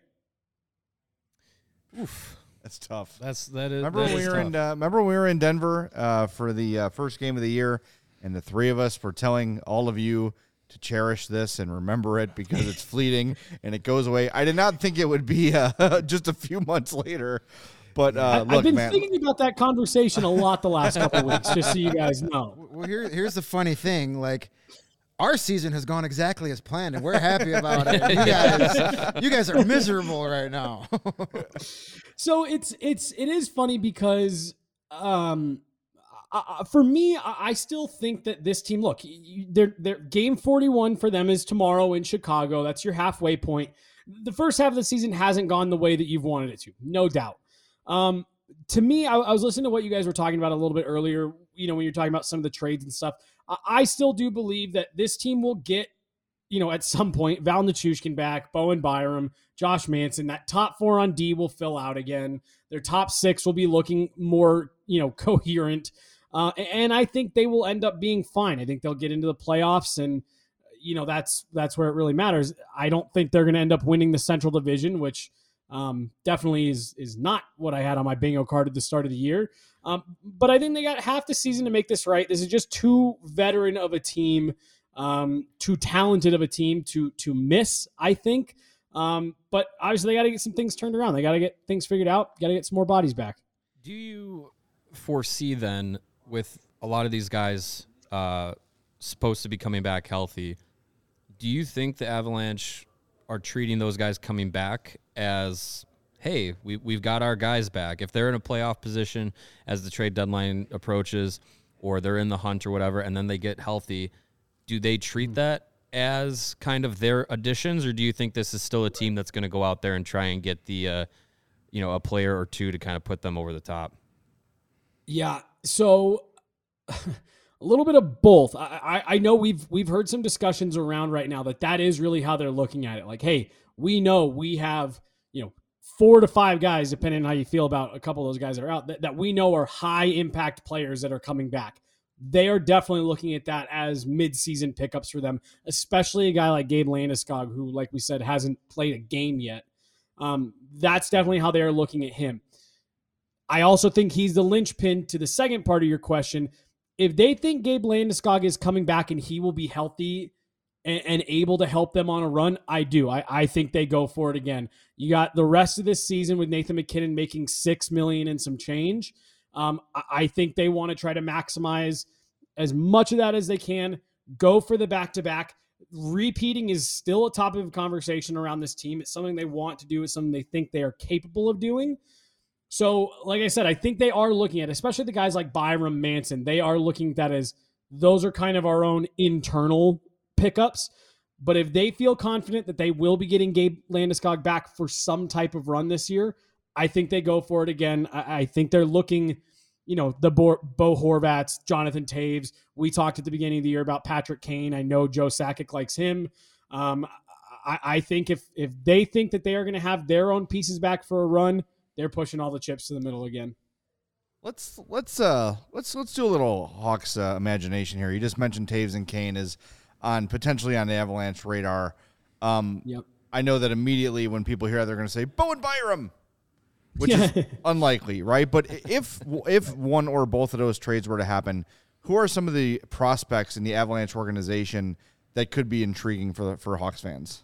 Oof. That's tough. That's that is. Remember that when we is were in uh, remember when we were in Denver uh, for the uh, first game of the year, and the three of us were telling all of you to cherish this and remember it because it's fleeting and it goes away. I did not think it would be uh, just a few months later. But uh, look, I've been man, thinking about that conversation a lot the last couple of weeks, just so you guys know. Well, here, here's the funny thing. Like, our season has gone exactly as planned, and we're happy about it. You guys, you guys are miserable right now. so it's it's it is funny because um uh, for me I, still think that this team look you, they're, they're game 41 for them is tomorrow in chicago that's your halfway point the first half of the season hasn't gone the way that you've wanted it to no doubt um to me I, I was listening to what you guys were talking about a little bit earlier you know when you're talking about some of the trades and stuff I, I still do believe that this team will get you know, at some point, Val Nichushkin back, Bowen Byram, Josh Manson, that top four on D will fill out again. Their top six will be looking more, you know, coherent. Uh, and I think they will end up being fine. I think they'll get into the playoffs, and you know that's that's where it really matters. I don't think they're going to end up winning the Central Division, which um, definitely is is not what I had on my bingo card at the start of the year. Um, but I think they got half the season to make this right. This is just too veteran of a team um, too talented of a team to to miss. I think, um, but obviously they got to get some things turned around. They got to get things figured out. Got to get some more bodies back. Do you foresee then with a lot of these guys uh, supposed to be coming back healthy? Do you think the Avalanche are treating those guys coming back as hey, we, we've got our guys back. If they're in a playoff position as the trade deadline approaches, or they're in the hunt or whatever, and then they get healthy, do they treat that as kind of their additions, or do you think this is still a team that's going to go out there and try and get the, uh, you know, a player or two to kind of put them over the top? Yeah. So a little bit of both. I, I, I know we've we've heard some discussions around right now that that is really how they're looking at it. Like, hey, we know we have you know four to five guys, depending on how you feel about a couple of those guys that are out, that, that we know are high impact players that are coming back they are definitely looking at that as mid-season pickups for them, especially a guy like Gabe Landeskog, who, like we said, hasn't played a game yet. Um, that's definitely how they are looking at him. I also think he's the linchpin to the second part of your question. If they think Gabe Landeskog is coming back and he will be healthy and, and able to help them on a run, I do. I, I think they go for it again. You got the rest of this season with Nathan MacKinnon making six million and some change. Um, I think they want to try to maximize as much of that as they can. Go for the back to back. Repeating is still a topic of conversation around this team. It's something they want to do. It's something they think they are capable of doing. So, like I said, I think they are looking at, especially the guys like Byram Manson, they are looking at that as those are kind of our own internal pickups. But if they feel confident that they will be getting Gabe Landeskog back for some type of run this year, I think they go for it again. I, I think they're looking, you know, the Bo, Bo Horvats, Jonathan Toews. We talked at the beginning of the year about Patrick Kane. I know Joe Sakic likes him. Um, I, I think if if they think that they are going to have their own pieces back for a run, they're pushing all the chips to the middle again. Let's let's uh let's let's do a little Hawks uh, imagination here. You just mentioned Toews and Kane is on potentially on the Avalanche radar. Um, yep. I know that immediately when people hear that, they're going to say Bowen Byram which is unlikely, right? But if if one or both of those trades were to happen, who are some of the prospects in the Avalanche organization that could be intriguing for for Hawks fans?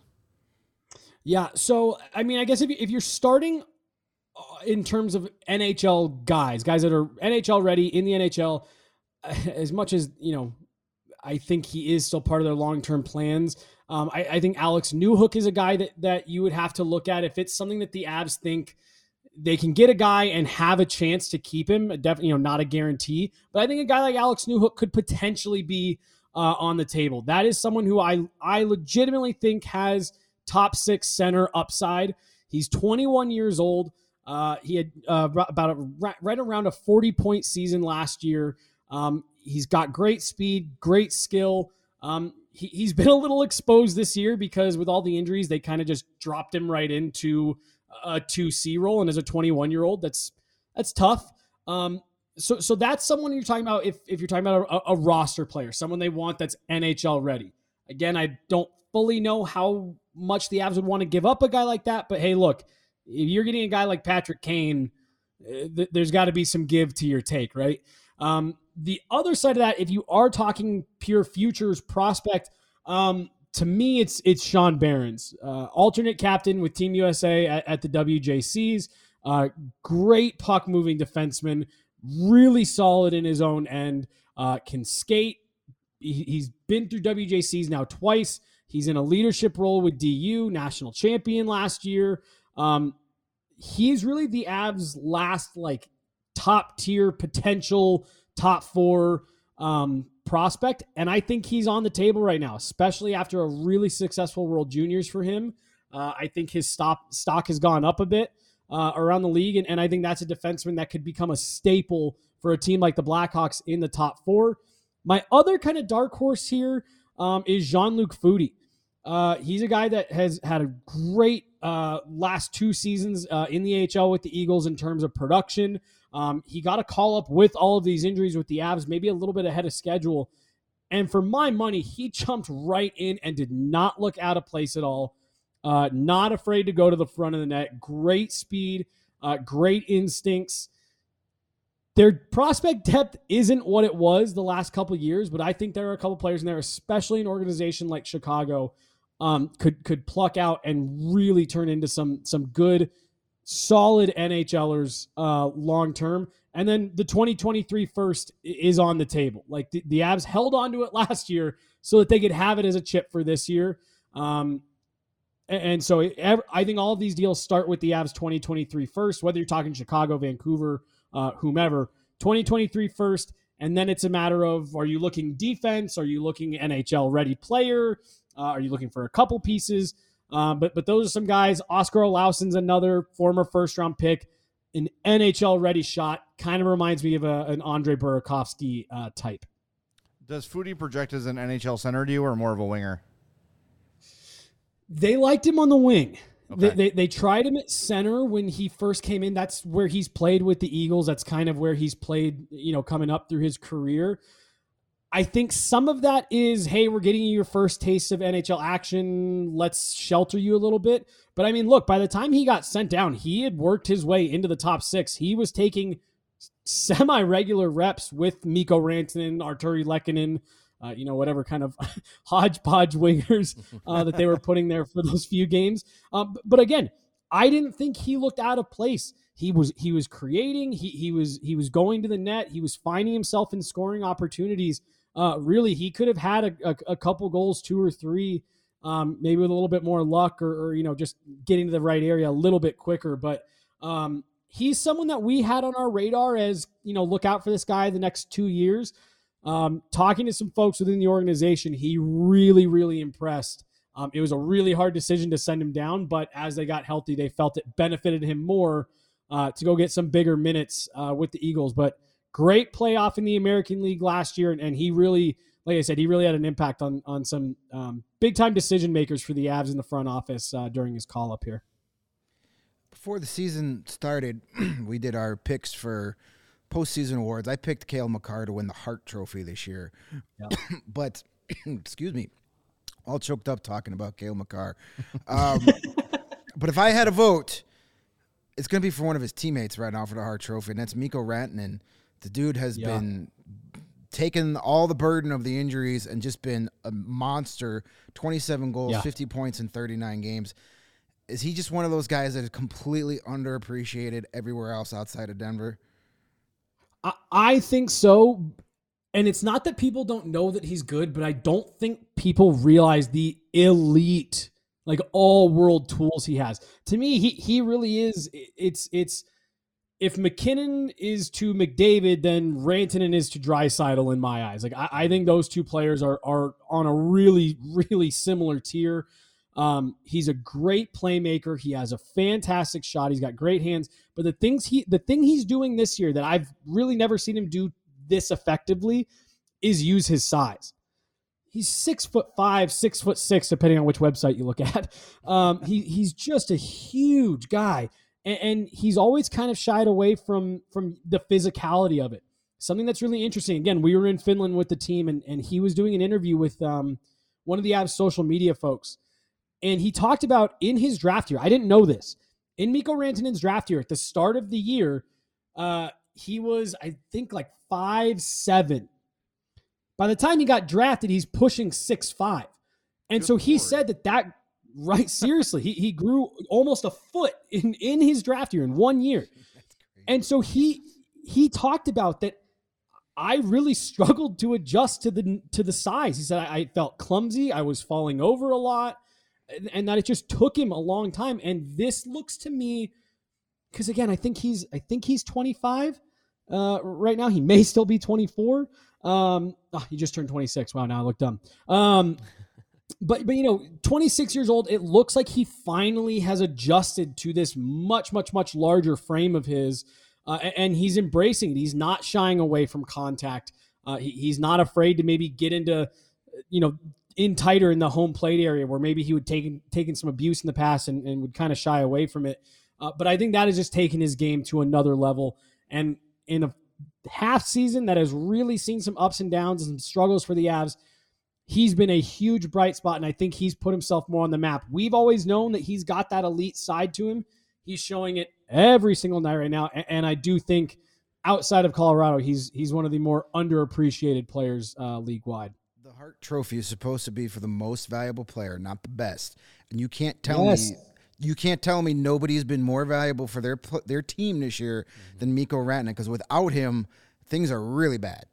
Yeah, so I mean, I guess if if you're starting in terms of NHL guys, guys that are NHL ready in the NHL, as much as you know, I think he is still part of their long term plans. Um, I, I think Alex Newhook is a guy that that you would have to look at if it's something that the Avs think they can get a guy and have a chance to keep him. Definitely, you know, not a guarantee, but I think a guy like Alex Newhook could potentially be uh, on the table. That is someone who I I legitimately think has top six center upside. He's 21 years old. Uh, he had uh, about a, right around a 40 point season last year. Um, he's got great speed, great skill. Um, he, has been a little exposed this year because with all the injuries, they kind of just dropped him right into a 2C role and as a 21 year old, that's that's tough. Um, so so that's someone you're talking about if if you're talking about a, a, roster player, someone they want that's NHL ready. Again, I don't fully know how much the Avs would want to give up a guy like that, but hey, look, if you're getting a guy like Patrick Kane, uh, th- there's got to be some give to your take, right? Um, the other side of that, if you are talking pure futures prospect, Um, to me, it's it's Sean Behrens, uh, alternate captain with Team USA at, at the WJCs. Uh, great puck moving defenseman, really solid in his own end. Uh, can skate. He, he's been through WJCs now twice. He's in a leadership role with DU, national champion last year. Um, he's really the Avs' last like top tier potential top four um, prospect, and I think he's on the table right now, especially after a really successful World Juniors for him. Uh, I think his stop stock has gone up a bit uh, around the league, and, and I think that's a defenseman that could become a staple for a team like the Blackhawks in the top four. My other kind of dark horse here um, is Jean Luc Foudy. Uh, he's a guy that has had a great uh, last two seasons uh, in the AHL with the Eagles in terms of production. Um, he got a call up with all of these injuries with the Avs, maybe a little bit ahead of schedule. And for my money, he jumped right in and did not look out of place at all. Uh, not afraid to go to the front of the net. Great speed, uh, great instincts. Their prospect depth isn't what it was the last couple years, but I think there are a couple players in there, especially an organization like Chicago, um, could could pluck out and really turn into some some good, solid NHLers uh, long term. And then the 2023 first is on the table. Like the, the Avs held on to it last year so that they could have it as a chip for this year. Um, and so I think all of these deals start with the Avs 2023 first, whether you're talking Chicago, Vancouver, uh, whomever, 2023 first. And then it's a matter of are you looking defense? Are you looking NHL ready player? Uh, are you looking for a couple pieces? Um, but but those are some guys. Oskar Olausson's another former first round pick, an NHL ready shot. Kind of reminds me of a, an Andre Burakovsky uh, type. Does Foudy project as an NHL center to you or more of a winger? They liked him on the wing. Okay. They, they, they tried him at center when he first came in. That's where he's played with the Eagles. That's kind of where he's played, you know, coming up through his career. I think some of that is, hey, we're getting you your first taste of NHL action. Let's shelter you a little bit. But I mean, look, by the time he got sent down, he had worked his way into the top six. He was taking semi regular reps with Mikko Rantanen, Artturi Lehkonen, uh, you know, whatever kind of hodgepodge wingers uh, that they were putting there for those few games. Um, but again, I didn't think he looked out of place. He was he was creating. He he was he was going to the net. He was finding himself in scoring opportunities uh, really he could have had a, a, a couple goals, two or three, um, maybe with a little bit more luck or, or, you know just getting to the right area a little bit quicker. But um, he's someone that we had on our radar as you know look out for this guy the next two years. Um, talking to some folks within the organization, he really really impressed. Um, it was a really hard decision to send him down, but as they got healthy, they felt it benefited him more uh, to go get some bigger minutes uh, with the Eagles. But great playoff in the American League last year, and, and he really, like I said, he really had an impact on on some um, big time decision makers for the Avs in the front office uh, during his call up here. Before the season started, we did our picks for postseason awards. I picked Cale Makar to win the Hart Trophy this year, yep. but excuse me, all choked up talking about Cale Makar. Um, but if I had a vote, it's going to be for one of his teammates right now for the Hart Trophy, and that's Mikko Rantanen. The dude has yeah. been taken all the burden of the injuries and just been a monster 27 goals, yeah. 50 points in 39 games. Is he just one of those guys that is completely underappreciated everywhere else outside of Denver? I, I think so. And it's not that people don't know that he's good, but I don't think people realize the elite, like all world tools he has. To me, he he really is. It's it's if MacKinnon is to McDavid, then Rantanen is to Draisaitl in my eyes. Like I, I, think those two players are are on a really really similar tier. Um, he's a great playmaker. He has a fantastic shot. He's got great hands. But the things he the thing he's doing this year that I've really never seen him do this effectively is use his size. He's six foot five, six foot six, depending on which website you look at. Um, he he's just a huge guy and, and he's always kind of shied away from from the physicality of it. Something that's really interesting. Again, we were in Finland with the team, and and he was doing an interview with um, one of the Avs social media folks, and he talked about in his draft year. I didn't know this. In Mikko Rantanen's draft year, at the start of the year, uh, he was I think like five seven. By the time he got drafted, he's pushing six five. And so he said that that right seriously, he he grew almost a foot in in his draft year in one year. And so he he talked about that I really struggled to adjust to the to the size. He said I, I felt clumsy, I was falling over a lot, and, and that it just took him a long time. And this looks to me because again, I think he's I think he's 25 uh, right now. He may still be 24. Um, oh, he just turned 26. Wow, now I look dumb. Um, but but you know, 26 years old. It looks like he finally has adjusted to this much much much larger frame of his, uh, and he's embracing it. He's not shying away from contact. Uh, he, he's not afraid to maybe get into, you know, in tighter in the home plate area where maybe he would taken taken some abuse in the past and, and would kind of shy away from it. Uh, but I think that has just taken his game to another level. And in a half season that has really seen some ups and downs and struggles for the Avs, he's been a huge bright spot. And I think he's put himself more on the map. We've always known that he's got that elite side to him. He's showing it every single night right now. And, and I do think outside of Colorado, he's he's one of the more underappreciated players uh, league wide. The Hart Trophy is supposed to be for the most valuable player, not the best. And you can't tell Yes. me you can't tell me nobody has been more valuable for their their team this year than Mikko Rantanen because without him, things are really bad.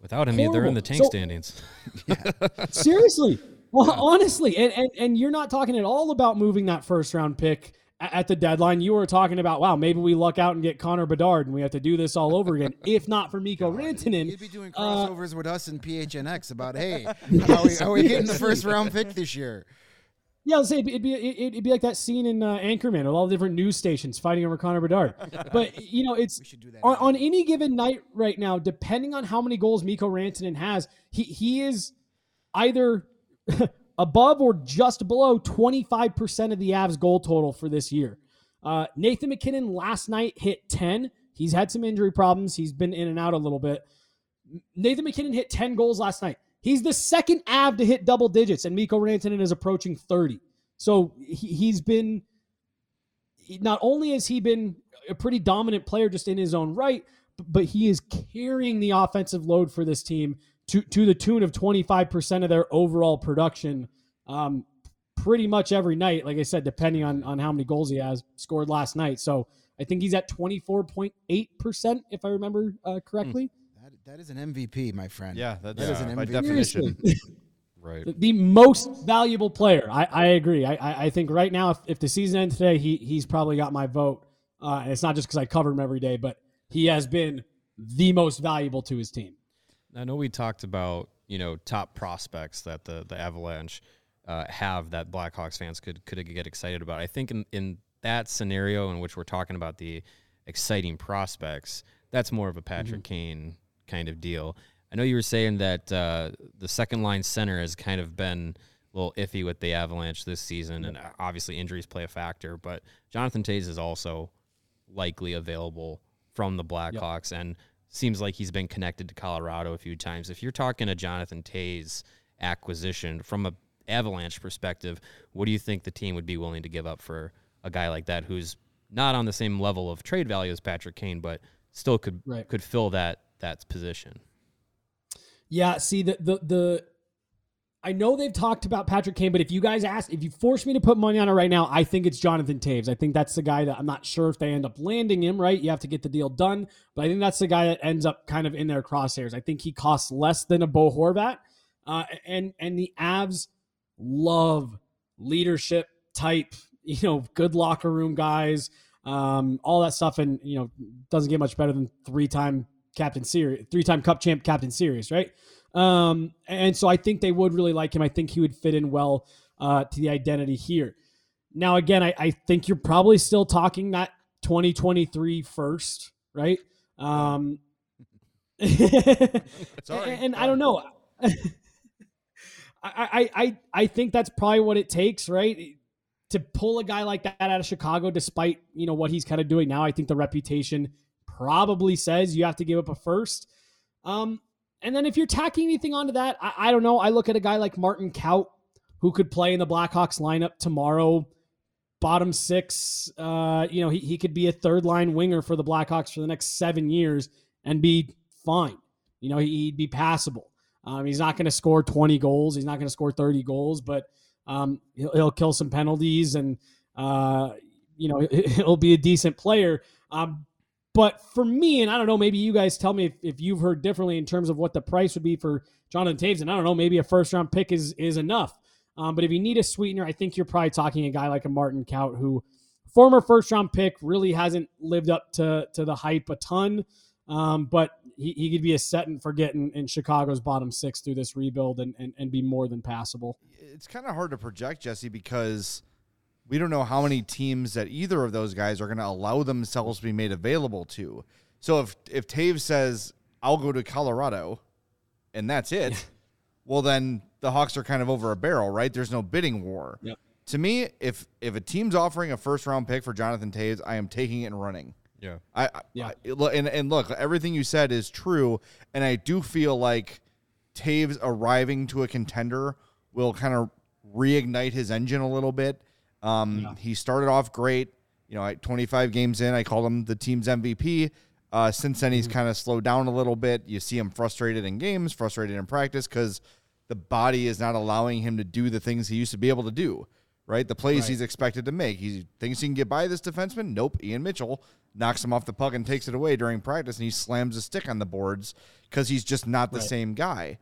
Without him, they're in the tank So- standings. Seriously. Well, honestly, and, and and you're not talking at all about moving that first round pick at the deadline. You were talking about, wow, maybe we luck out and get Connor Bedard and we have to do this all over again. if not for Mikko Rantanen, You'd be doing uh, crossovers with us and PHNX about, hey, how we, how we getting the first round pick this year? Yeah, I'll say it'd be, it'd be it'd be like that scene in uh, Anchorman with all the different news stations fighting over Connor Bedard. But you know, it's on, on any given night right now, depending on how many goals Mikko Rantanen has, he he is either above or just below twenty five percent of the Avs goal total for this year. Uh, Nathan MacKinnon last night hit ten. He's had some injury problems. He's been in and out a little bit. Nathan MacKinnon hit 10 goals last night. He's the second Av to hit double digits, and Mikko Rantanen is approaching 30. So he, he's been, not only has he been a pretty dominant player just in his own right, but he is carrying the offensive load for this team to, to the tune of 25% of their overall production um, pretty much every night. Like I said, depending on, on how many goals he has scored last night. So I think he's at 24.8%, if I remember uh, correctly. That, that is an MVP, my friend. Yeah, that's that is an by MVP. definition. right. the- the most valuable player. I, I agree. I, I, I think right now, if, if the season ends today, he he's probably got my vote. Uh, and it's not just because I cover him every day, but he has been the most valuable to his team. I know we talked about you know top prospects that the the Avalanche uh, have that Blackhawks fans could could get excited about. I think in in that scenario in which we're talking about the exciting prospects, that's more of a Patrick Kane kind of deal. I know you were saying that uh, the second line center has kind of been a little iffy with the Avalanche this season, and obviously injuries play a factor. But Jonathan Toews is also likely available from the Blackhawks and seems like he's been connected to Colorado a few times. If you're talking a Jonathan Toews acquisition from a Avalanche perspective, what do you think the team would be willing to give up for a guy like that who's not on the same level of trade value as Patrick Kane, but still could Right. could fill that that position? Yeah, see the the the I know they've talked about Patrick Kane, but if you guys ask, if you force me to put money on it right now, I think it's Jonathan Toews. I think that's the guy that I'm not sure if they end up landing him, right? You have to get the deal done, but I think that's the guy that ends up kind of in their crosshairs. I think he costs less than a Bo Horvat. Uh, and and the Avs love leadership type, you know, good locker room guys, um, all that stuff, and you know, doesn't get much better than three time Captain Serious, three time cup champ captain series, right? Um, and so I think they would really like him. I think he would fit in well uh, to the identity here. Now, again, I, I think you're probably still talking that 2023 first, right? Um, Sorry. and I don't know. I, I, I, I think that's probably what it takes, right? To pull a guy like that out of Chicago, despite you know what he's kind of doing now. I think the reputation probably says you have to give up a first. Um, and then if you're tacking anything onto that, I, I don't know. I look at a guy like Martin Kaut, who could play in the Blackhawks lineup tomorrow, bottom six. Uh, you know, he, he could be a third line winger for the Blackhawks for the next seven years and be fine. You know, he- he'd be passable. Um, he's not going to score 20 goals. He's not going to score 30 goals, but um, he'll, he'll kill some penalties and, uh, you know, he'll be a decent player. Um, but for me, and I don't know, maybe you guys tell me if, if you've heard differently in terms of what the price would be for Jonathan Toews. And I don't know, maybe a first round pick is is enough. Um, but if you need a sweetener, I think you're probably talking a guy like a Martin Kaut, who former first round pick really hasn't lived up to to the hype a ton. Um, but he, he could be a set and forget in, in Chicago's bottom six through this rebuild and, and, and be more than passable. It's kind of hard to project, Jesse, because we don't know how many teams that either of those guys are going to allow themselves to be made available to. So if if Toews says I'll go to Colorado, and that's it, well then the Hawks are kind of over a barrel, right? There's no bidding war. Yep. To me, if if a team's offering a first round pick for Jonathan Toews, I am taking it and running. Yeah. I, I Yeah. I- look, and and look, everything you said is true, and I do feel like Toews arriving to a contender will kind of reignite his engine a little bit. Um, He started off great. You know, at 25 games in, I called him the team's MVP. Uh, since then, he's kind of slowed down a little bit. You see him frustrated in games, frustrated in practice because the body is not allowing him to do the things he used to be able to do. Right, the plays he's expected to make. He thinks he can get by this defenseman. Nope. Ian Mitchell knocks him off the puck and takes it away during practice, and he slams a stick on the boards because he's just not the Right. same guy.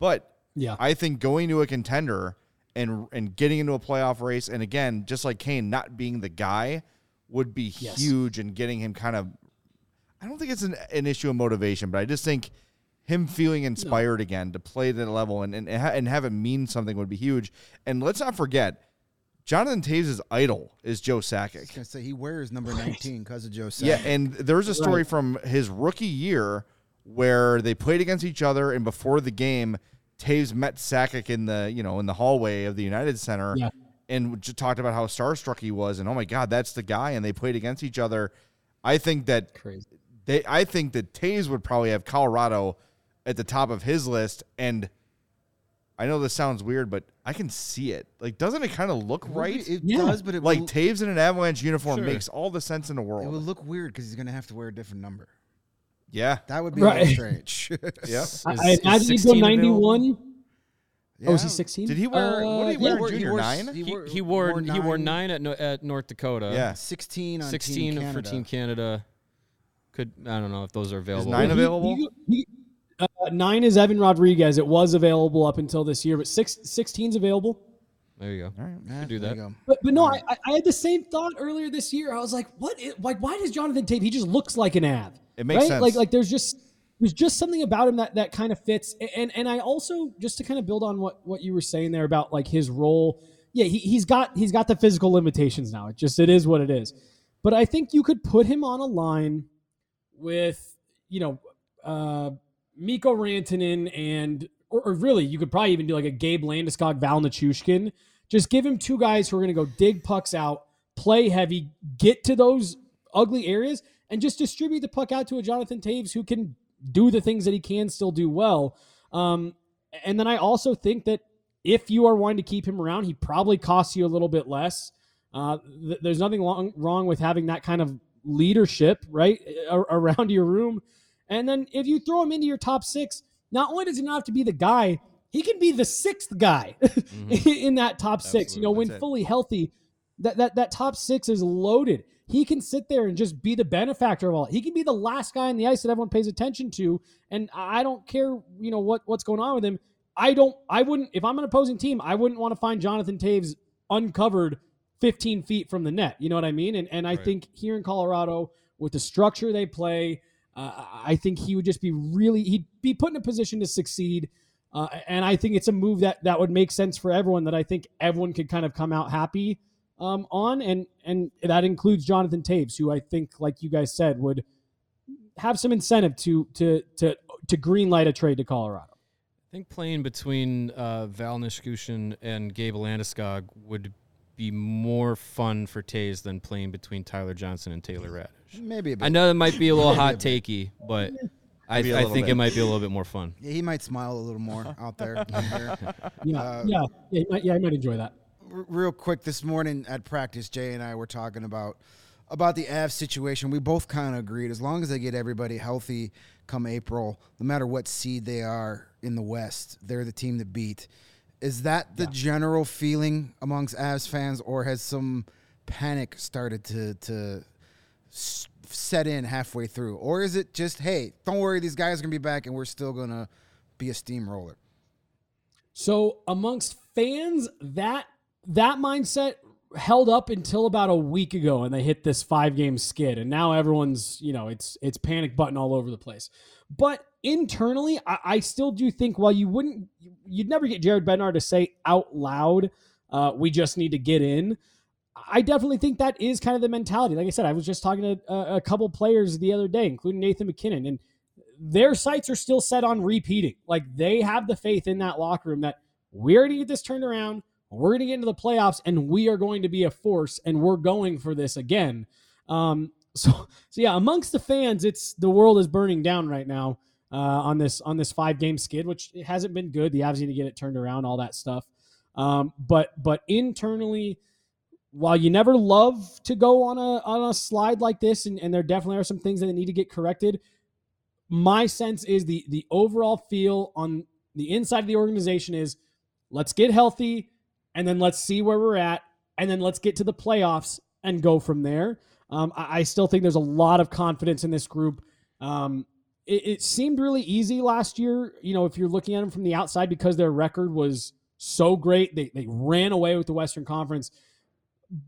But Yeah. I think going to a contender and and getting into a playoff race, and again, just like Kane, not being the guy would be Yes. huge and getting him kind of. I don't think it's an, an issue of motivation, but I just think him feeling inspired again to play at that level and and, and have it mean something would be huge. And let's not forget, Jonathan Toews' idol is Joe I was Sakic. gonna say he wears number 19 because of Joe. Sakic. Yeah, Sakic. and there's a story Right. from his rookie year where they played against each other, and before the game, Toews met Sakic in the you know in the hallway of the United Center, Yeah. and just talked about how starstruck he was, and oh my God, that's the guy, and they played against each other. I think that Crazy. they, I think that Toews would probably have Colorado at the top of his list, and I know this sounds weird, but I can see it. Like, doesn't it kind of look It right? be- It Yeah. does, but it like will, Toews in an Avalanche uniform Sure. makes all the sense in the world. it would look weird because he's gonna have to wear a different number. Yeah. That would be a Right. strange. Yeah. I, Is- I imagine he'd go 91. Yeah. Oh, is he 16? Did he wear- what did he wear? wore- junior wore- nine? He, wore- he wore he wore nine at no, at North Dakota. Yeah. 16 on 16 Team for Team Canada. Could I don't know if those are available. nine available? he- he- uh, nine is Evan Rodrigues. It was available up until this year, but six, 16's available. There you go. All right. Yeah, Could do that. But but no, I, I- I had the same thought earlier this year. I was like, what? Like, why does Jonathan Tate? He just looks like an Av. It makes right? sense. Like like there's just there's just something about him that that kind of fits. And and I also just to kind of build on what what you were saying there about like his role. Yeah, he, he's got he's got the physical limitations now. It just it is what it is. But I think you could put him on a line with you know uh Mikko Rantanen and or, or really you could probably even do like a Gabe Landeskog, Val Nichushkin. Just give him two guys who are going to go dig pucks out, play heavy, get to those ugly areas, and just distribute the puck out to a Jonathan Toews who can do the things that he can still do well. Um, and then I also think that if you are wanting to keep him around, he probably costs you a little bit less. Uh, th- there's nothing long, wrong with having that kind of leadership, right, a- around your room. And then if you throw him into your top six, not only does he not have to be the guy, he can be the sixth guy in that top six. You know, when That's it. fully healthy, that, that that top six is loaded. He can sit there and just be the benefactor of all. He can be the last guy on the ice that everyone pays attention to. And I don't care, you know, what what's going on with him. I don't. I wouldn't. If I'm an opposing team, I wouldn't want to find Jonathan Toews uncovered 15 feet from the net. You know what I mean? And and I Right. think here in Colorado, with the structure they play, uh, I think he would just be really. He'd be put in a position to succeed. Uh, and I think it's a move that that would make sense for everyone. That I think everyone could kind of come out happy um, on, and and that includes Jonathan Toews, who I think, like you guys said, would have some incentive to to to to greenlight a trade to Colorado. I think playing between uh, Val Nichushkin and Gabe Landeskog would be more fun for Toews than playing between Tyler Johnson and Taylor Raddysh. Maybe a bit. I know that might be a little Maybe a hot takey, but I, Maybe a I little think bit. it might be a little bit more fun. Yeah, he might smile a little more out there. there. Yeah, Uh, yeah, yeah, he might, yeah. I might enjoy that. Real quick this morning at practice jay and i were talking about about the av situation we both kind of agreed as long as they get everybody healthy come April, no matter what seed they are in the West, they're the team to beat. Is that the general feeling amongst Avs fans, or has some panic started to to set in halfway through, or is it just hey, don't worry, these guys are gonna be back, and we're still gonna be a steamroller? So amongst fans, that that mindset held up until about a week ago, and they hit this five game skid, and now everyone's you know it's it's panic button all over the place. But internally, I, I still do think while you wouldn't you'd never get Jared Bednar to say out loud, uh, we just need to get in. I definitely think that is kind of the mentality. Like I said, I was just talking to a, a couple players the other day, including Nathan MacKinnon, and their sights are still set on repeating. Like they have the faith in that locker room that we're going get this turned around. We're going to get into the playoffs, and we are going to be a force, and we're going for this again. Um, so, so yeah, amongst the fans, it's the world is burning down right now uh, on this on this five game skid, which hasn't been good. The Avs need to get it turned around, all that stuff. Um, but but internally, while you never love to go on a on a slide like this, and, and there definitely are some things that need to get corrected, my sense is the the overall feel on the inside of the organization is let's get healthy and then let's see where we're at and then let's get to the playoffs and go from there. Um, I, I still think there's a lot of confidence in this group. Um, it, it seemed really easy last year, you know, if you're looking at them from the outside because their record was so great. They, they ran away with the Western Conference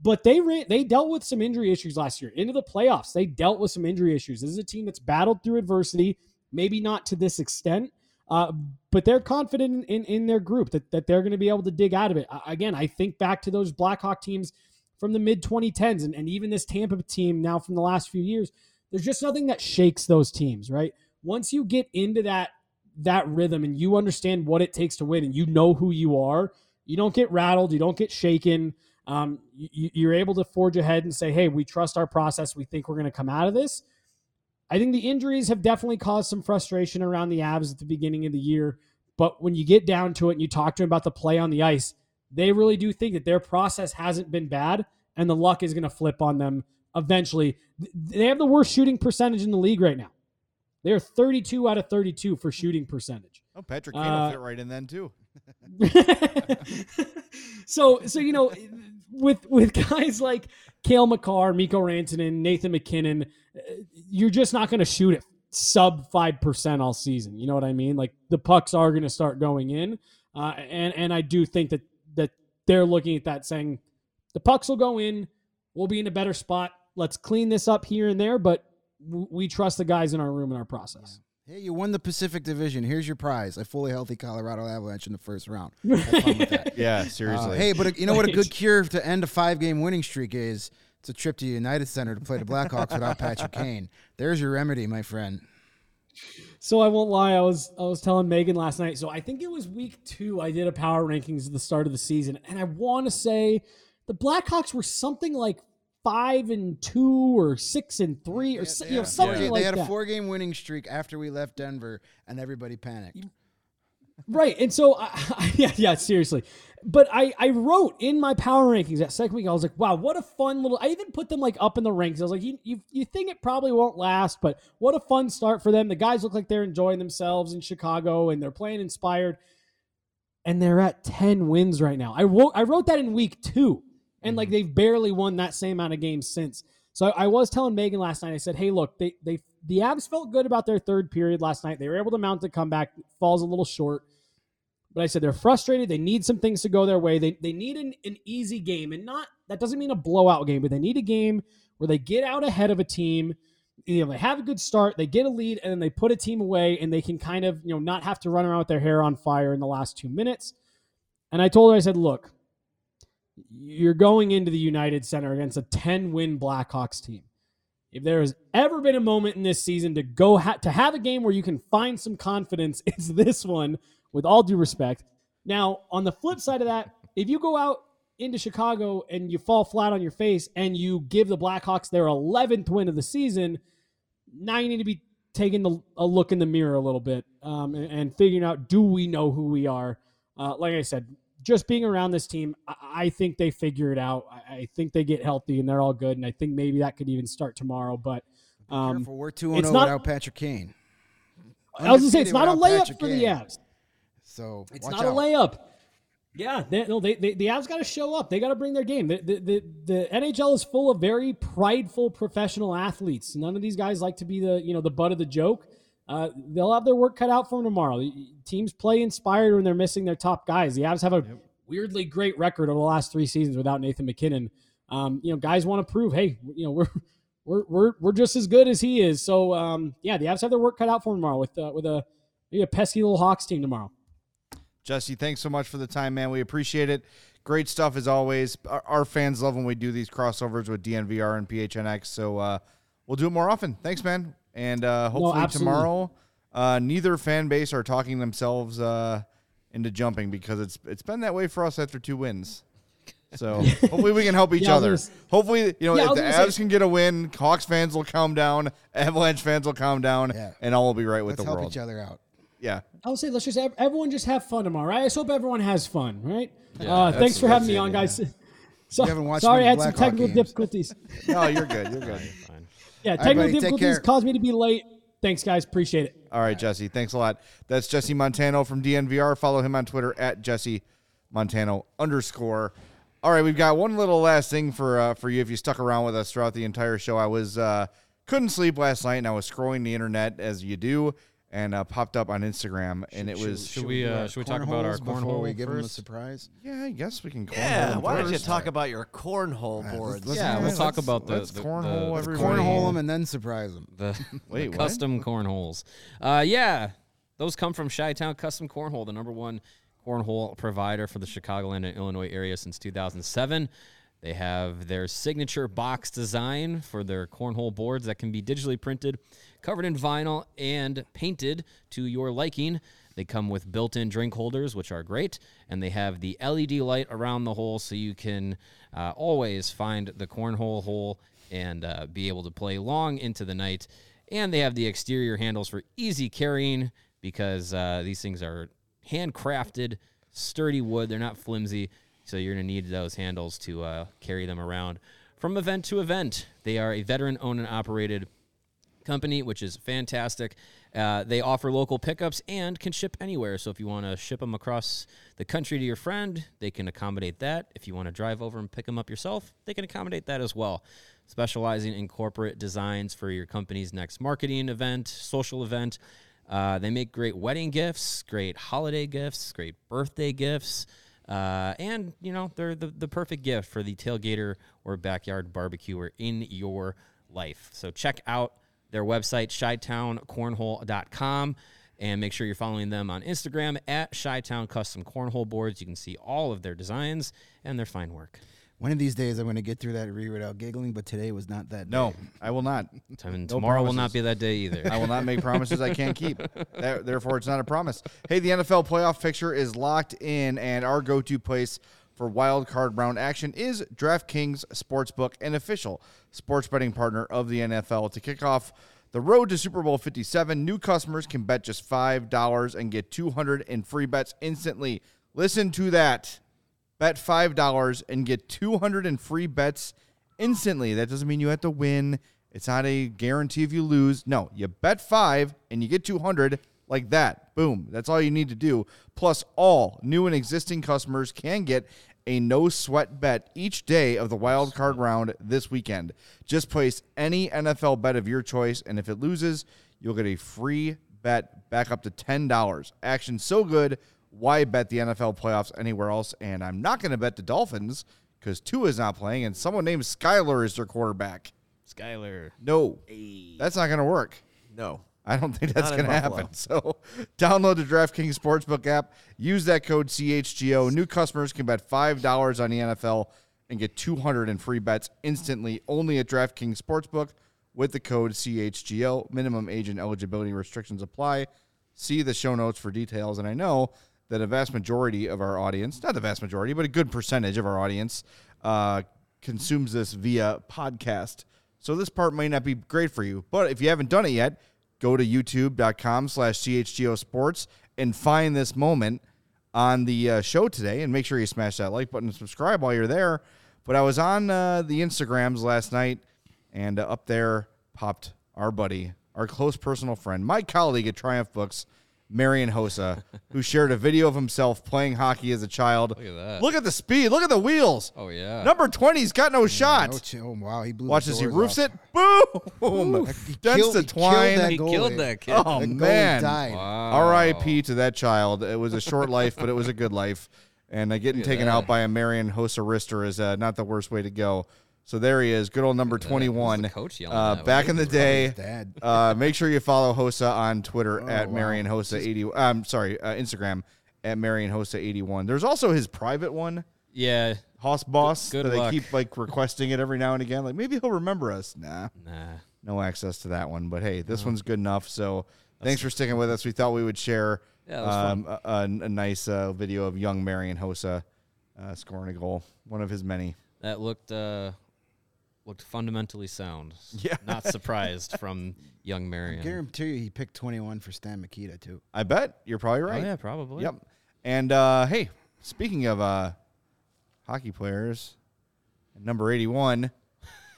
but they ran, they dealt with some injury issues last year into the playoffs. They dealt with some injury issues. This is a team that's battled through adversity, maybe not to this extent, uh, but they're confident in, in, in their group that, that they're going to be able to dig out of it. Uh, again, I think back to those Blackhawk teams from the mid 2010s and, and even this Tampa team now from the last few years. There's just nothing that shakes those teams, right? Once you get into that that rhythm and you understand what it takes to win and you know who you are, you don't get rattled, you don't get shaken um, you, you're able to forge ahead and say, hey, we trust our process. We think we're going to come out of this. I think the injuries have definitely caused some frustration around the Avs at the beginning of the year. But when you get down to it and you talk to them about the play on the ice, they really do think that their process hasn't been bad and the luck is going to flip on them eventually. They have the worst shooting percentage in the league right now. They're 32 out of 32 for shooting percentage. Oh, Patrick Kane Uh, will fit right in then too. so so you know with with guys like Cale Makar, Mikko Rantanen, Nathan MacKinnon, uh, you're just not going to shoot it sub five percent all season. You know what I mean? Like the pucks are going to start going in, uh, and and I do think that that they're looking at that saying the pucks will go in. We'll be in a better spot. Let's clean this up here and there, but we trust the guys in our room and our process. Hey, you won the Pacific Division. Here's your prize: a fully healthy Colorado Avalanche in the first round. Have fun with that. Yeah, Uh, seriously. hey, but you know what a good cure to end a five-game winning streak is? It's a trip to United Center to play the Blackhawks without Patrick Kane. There's your remedy, my friend. So I won't lie. I was I was telling Megan last night. So I think it was week two. I did a power rankings at the start of the season, and I want to say the Blackhawks were something like five and two or six and three or so- you know something Four- like they had that. a four-game winning streak after we left Denver, and everybody panicked. Right. And so, I, yeah, yeah, seriously. But I, I wrote in my power rankings that second week, I was like, wow, what a fun little, I even put them like up in the ranks. I was like, you, you, you think it probably won't last, but what a fun start for them. The guys look like they're enjoying themselves in Chicago and they're playing inspired. And they're at 10 wins right now. I wrote, I wrote that in week two. And like mm-hmm. they've barely won that same amount of games since. So I, I was telling Megan last night, I said, hey, look, they, they, the Avs felt good about their third period last night. They were able to mount a comeback, falls a little short. But I said they're frustrated. They need some things to go their way. They, they need an, an easy game, and not that doesn't mean a blowout game, but they need a game where they get out ahead of a team. You know, they have a good start, they get a lead, and then they put a team away, and they can kind of you know not have to run around with their hair on fire in the last two minutes. And I told her, I said, look, you're going into the United Center against a 10 win Blackhawks team. If there has ever been a moment in this season to go ha- to have a game where you can find some confidence, it's this one. With all due respect. Now, on the flip side of that, if you go out into Chicago and you fall flat on your face and you give the Blackhawks their 11th win of the season, now you need to be taking the, a look in the mirror a little bit um, and, and figuring out do we know who we are. Uh, like I said, just being around this team, I, think they figure it out. I, think they get healthy and they're all good, and I think maybe that could even start tomorrow. But um, Careful, we're two it's zero without Patrick Kane. I was gonna say it's not a layup Patrick for the Kane. Avs. So It's not out. a layup. Yeah, they, no, they, they, the Avs got to show up. They got to bring their game. The, the, the, the NHL is full of very prideful professional athletes. None of these guys like to be the you know the butt of the joke. Uh, they'll have their work cut out for them tomorrow. Teams play inspired when they're missing their top guys. The Avs have a weirdly great record over the last three seasons without Nathan MacKinnon. Um, you know, guys want to prove, hey, you know, we're we're we're we're just as good as he is. So um, yeah, the Avs have their work cut out for them tomorrow with uh, with a maybe a pesky little Hawks team tomorrow. Jesse, thanks so much for the time, man. We appreciate it. Great stuff as always. Our, our fans love when we do these crossovers with DNVR and PHNX. So uh, we'll do it more often. Thanks, man. And uh, hopefully absolutely. tomorrow, uh, neither fan base are talking themselves uh, into jumping because it's it's been that way for us after two wins. So hopefully we can help each Yeah, other. gonna Hopefully, you know, Yeah, if the gonna Avs say- can get a win, Hawks fans will calm down, Avalanche fans will calm down, Yeah. and all will be right with Let's the help world. each other out. Yeah. I'll say let's just ev- everyone just have fun tomorrow. Right? I just hope everyone has fun. Right? Yeah, uh, thanks for having me it, on, yeah. guys. So, haven't watched sorry, I had some technical games. difficulties. No, you're good. You're good. Yeah, technical take difficulties caused me to be late. Thanks, guys. Appreciate it. All right, Jesse. Thanks a lot. That's Jesse Montano from DNVR. Follow him on Twitter at Jesse Montano underscore. All right, we've got one little last thing for uh, for you. If you stuck around with us throughout the entire show, I was uh, couldn't sleep last night, and I was scrolling the internet as you do, and uh, popped up on Instagram, and it was Should we uh, should we talk about our Cornholes before cornhole we give them a surprise? yeah, I guess we can. Cornhole Yeah, why don't you first. talk about your cornhole let's- boards? let's- Yeah, we'll talk about the let's the, cornhole the, everybody. Cornhole them and then surprise them. the, Wait, the custom cornholes. Uh, yeah, those come from Chi-Town Custom Cornhole, the number one cornhole provider for the Chicagoland and Illinois area since 2007. They have their signature box design for their cornhole boards that can be digitally printed, covered in vinyl, and painted to your liking. They come with built in drink holders, which are great, and they have the LED light around the hole so you can uh, always find the cornhole hole and uh, be able to play long into the night. And they have the exterior handles for easy carrying because uh, these things are handcrafted, sturdy wood. They're not flimsy, so you're going to need those handles to uh, carry them around from event to event. They are a veteran owned and operated company, which is fantastic. Uh, they offer local pickups and can ship anywhere. So if you want to ship them across the country to your friend, they can accommodate that. If you want to drive over and pick them up yourself, they can accommodate that as well. Specializing in corporate designs for your company's next marketing event, social event. Uh, they make great wedding gifts, great holiday gifts, great birthday gifts. Uh, and you know they're the, the perfect gift for the tailgater or backyard barbecuer in your life. So check out their website, chitowncornhole.com, and make sure you're following them on Instagram at Chi-Town Custom Cornhole Boards. You can see all of their designs and their fine work. One of these days, I'm going to get through that read without giggling, but today was not that. Day. No, day. I will not. And No tomorrow will not be that day either. I will not make promises I can't keep. There- Therefore, it's not a promise. Hey, the NFL playoff picture is locked in, and our go to place for wild card round action is DraftKings Sportsbook, an official sports betting partner of the NFL. To kick off the road to Super Bowl 57, new customers can bet just $5 and get 200 in free bets instantly. Listen to that. Bet $5 and get 200 in free bets instantly. That doesn't mean you have to win. It's not a guarantee if you lose. No, you bet 5 and you get 200 like that. Boom. That's all you need to do. Plus all new and existing customers can get a no sweat bet each day of the wild card round this weekend. Just place any NFL bet of your choice and if it loses, you'll get a free bet back up to $10. Action so good why bet the NFL playoffs anywhere else? And I'm not going to bet the Dolphins because Tua is not playing, and someone named Skylar is their quarterback. Skylar. No, that's not going to work. No. I don't think that's going to happen. So, download the DraftKings Sportsbook app. Use that code CHGO. New customers can bet $5 on the NFL and get 200 in free bets instantly only at DraftKings Sportsbook with the code CHGO. Minimum age and eligibility restrictions apply. See the show notes for details. And I know that a vast majority of our audience, not the vast majority, but a good percentage of our audience, uh, consumes this via podcast. So this part might not be great for you. But if you haven't done it yet, go to youtube.com slash chgo sports and find this moment on the uh, show today and make sure you smash that like button and subscribe while you're there but i was on uh, the instagrams last night and uh, up there popped our buddy our close personal friend, my colleague at Triumph Books, Marian Hossa, who shared a video of himself playing hockey as a child. Look at that. Look at the speed. Look at the wheels. Oh yeah. Number 20's got no shot. No ch- oh, wow, he blew the Watch as he roofs off. it. Boom. He Dents killed- the he killed twine. that He killed that kid. Oh That man! died. R.I.P. to that child. It was a short life, but it was a good life. And uh, getting taken that. out by a Marian Hossa wrister is uh, not the worst way to go. So there he is, good old number Look at that. twenty-one. Coach yelling Uh, that? back in the day, dad. uh, make sure you follow Hossa on Twitter Oh, at wow. Marian Hossa eighty. I'm sorry, uh, Instagram at Marian Hossa eighty one. There's also his private one, Yeah. Hoss Boss. Good that they keep like requesting it every now and again. Like maybe he'll remember us. Nah Nah. no access to that one. But hey, this one's good enough. So thanks for sticking with us. We thought we would share Yeah, that was fun. um, a, a- a nice uh, video of young Marian Hossa uh, scoring a goal, one of his many. That looked uh looked fundamentally sound. Yeah. Not surprised from young Marian. I guarantee you he picked 21 for Stan Mikita, too. I bet you're probably right. Oh yeah, probably. Yep. And uh, hey, speaking of uh, hockey players, number 81, you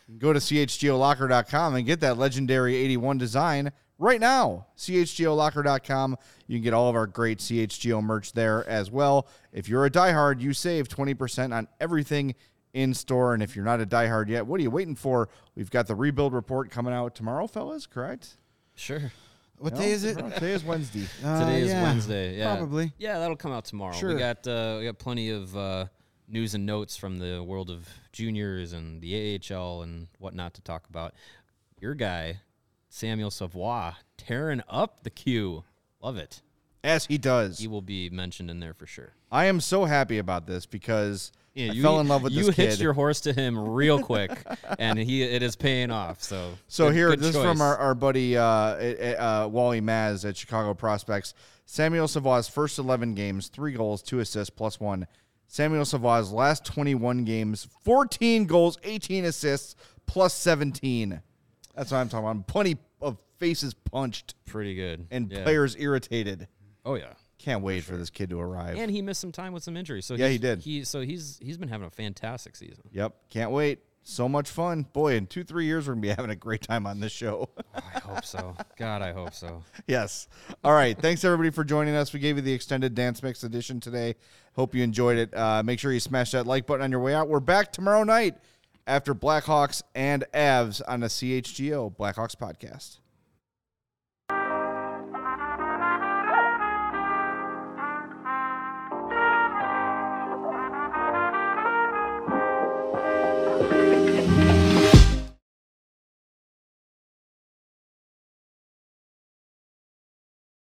can go to chgolocker.com and get that legendary 81 design right now. chgolocker.com. You can get all of our great CHGO merch there as well. If you're a diehard, you save 20% on everything in store. And if you're not a diehard yet, what are you waiting for? We've got the rebuild report coming out tomorrow, fellas, correct? Sure. What No? day is it? Tomorrow? Today is Wednesday. Uh, Today is yeah, Wednesday. Yeah. Probably. Yeah, that'll come out tomorrow. Sure. We got uh, we got plenty of uh, news and notes from the world of juniors and the AHL and whatnot to talk about. Your guy, Samuel Savoie, tearing up the Q. Love it. As he does. He will be mentioned in there for sure. I am so happy about this because Yeah, I you, fell in love with you this You hitched your horse to him real quick, and he it is paying off. So so good- here, good this is from our, our buddy uh, uh, Wally Maz at Chicago Prospects. Samuel Savoie's first 11 games, three goals, two assists, plus one. Samuel Savoie's last 21 games, 14 goals, 18 assists, plus 17. That's what I'm talking about. Plenty of faces punched pretty good and Yeah. players irritated. Oh yeah. Can't wait for this kid to arrive. And he missed some time with some injuries. So Yeah, he did. He so he's he's been having a fantastic season. Yep, can't wait. So much fun. Boy, in two, three years, we're going to be having a great time on this show. I hope so. God, I hope so. yes. All right. Thanks, everybody, for joining us. We gave you the extended Dance Mix edition today. Hope you enjoyed it. Uh, make sure you smash that like button on your way out. We're back tomorrow night after Blackhawks and Avs on the CHGO Blackhawks podcast.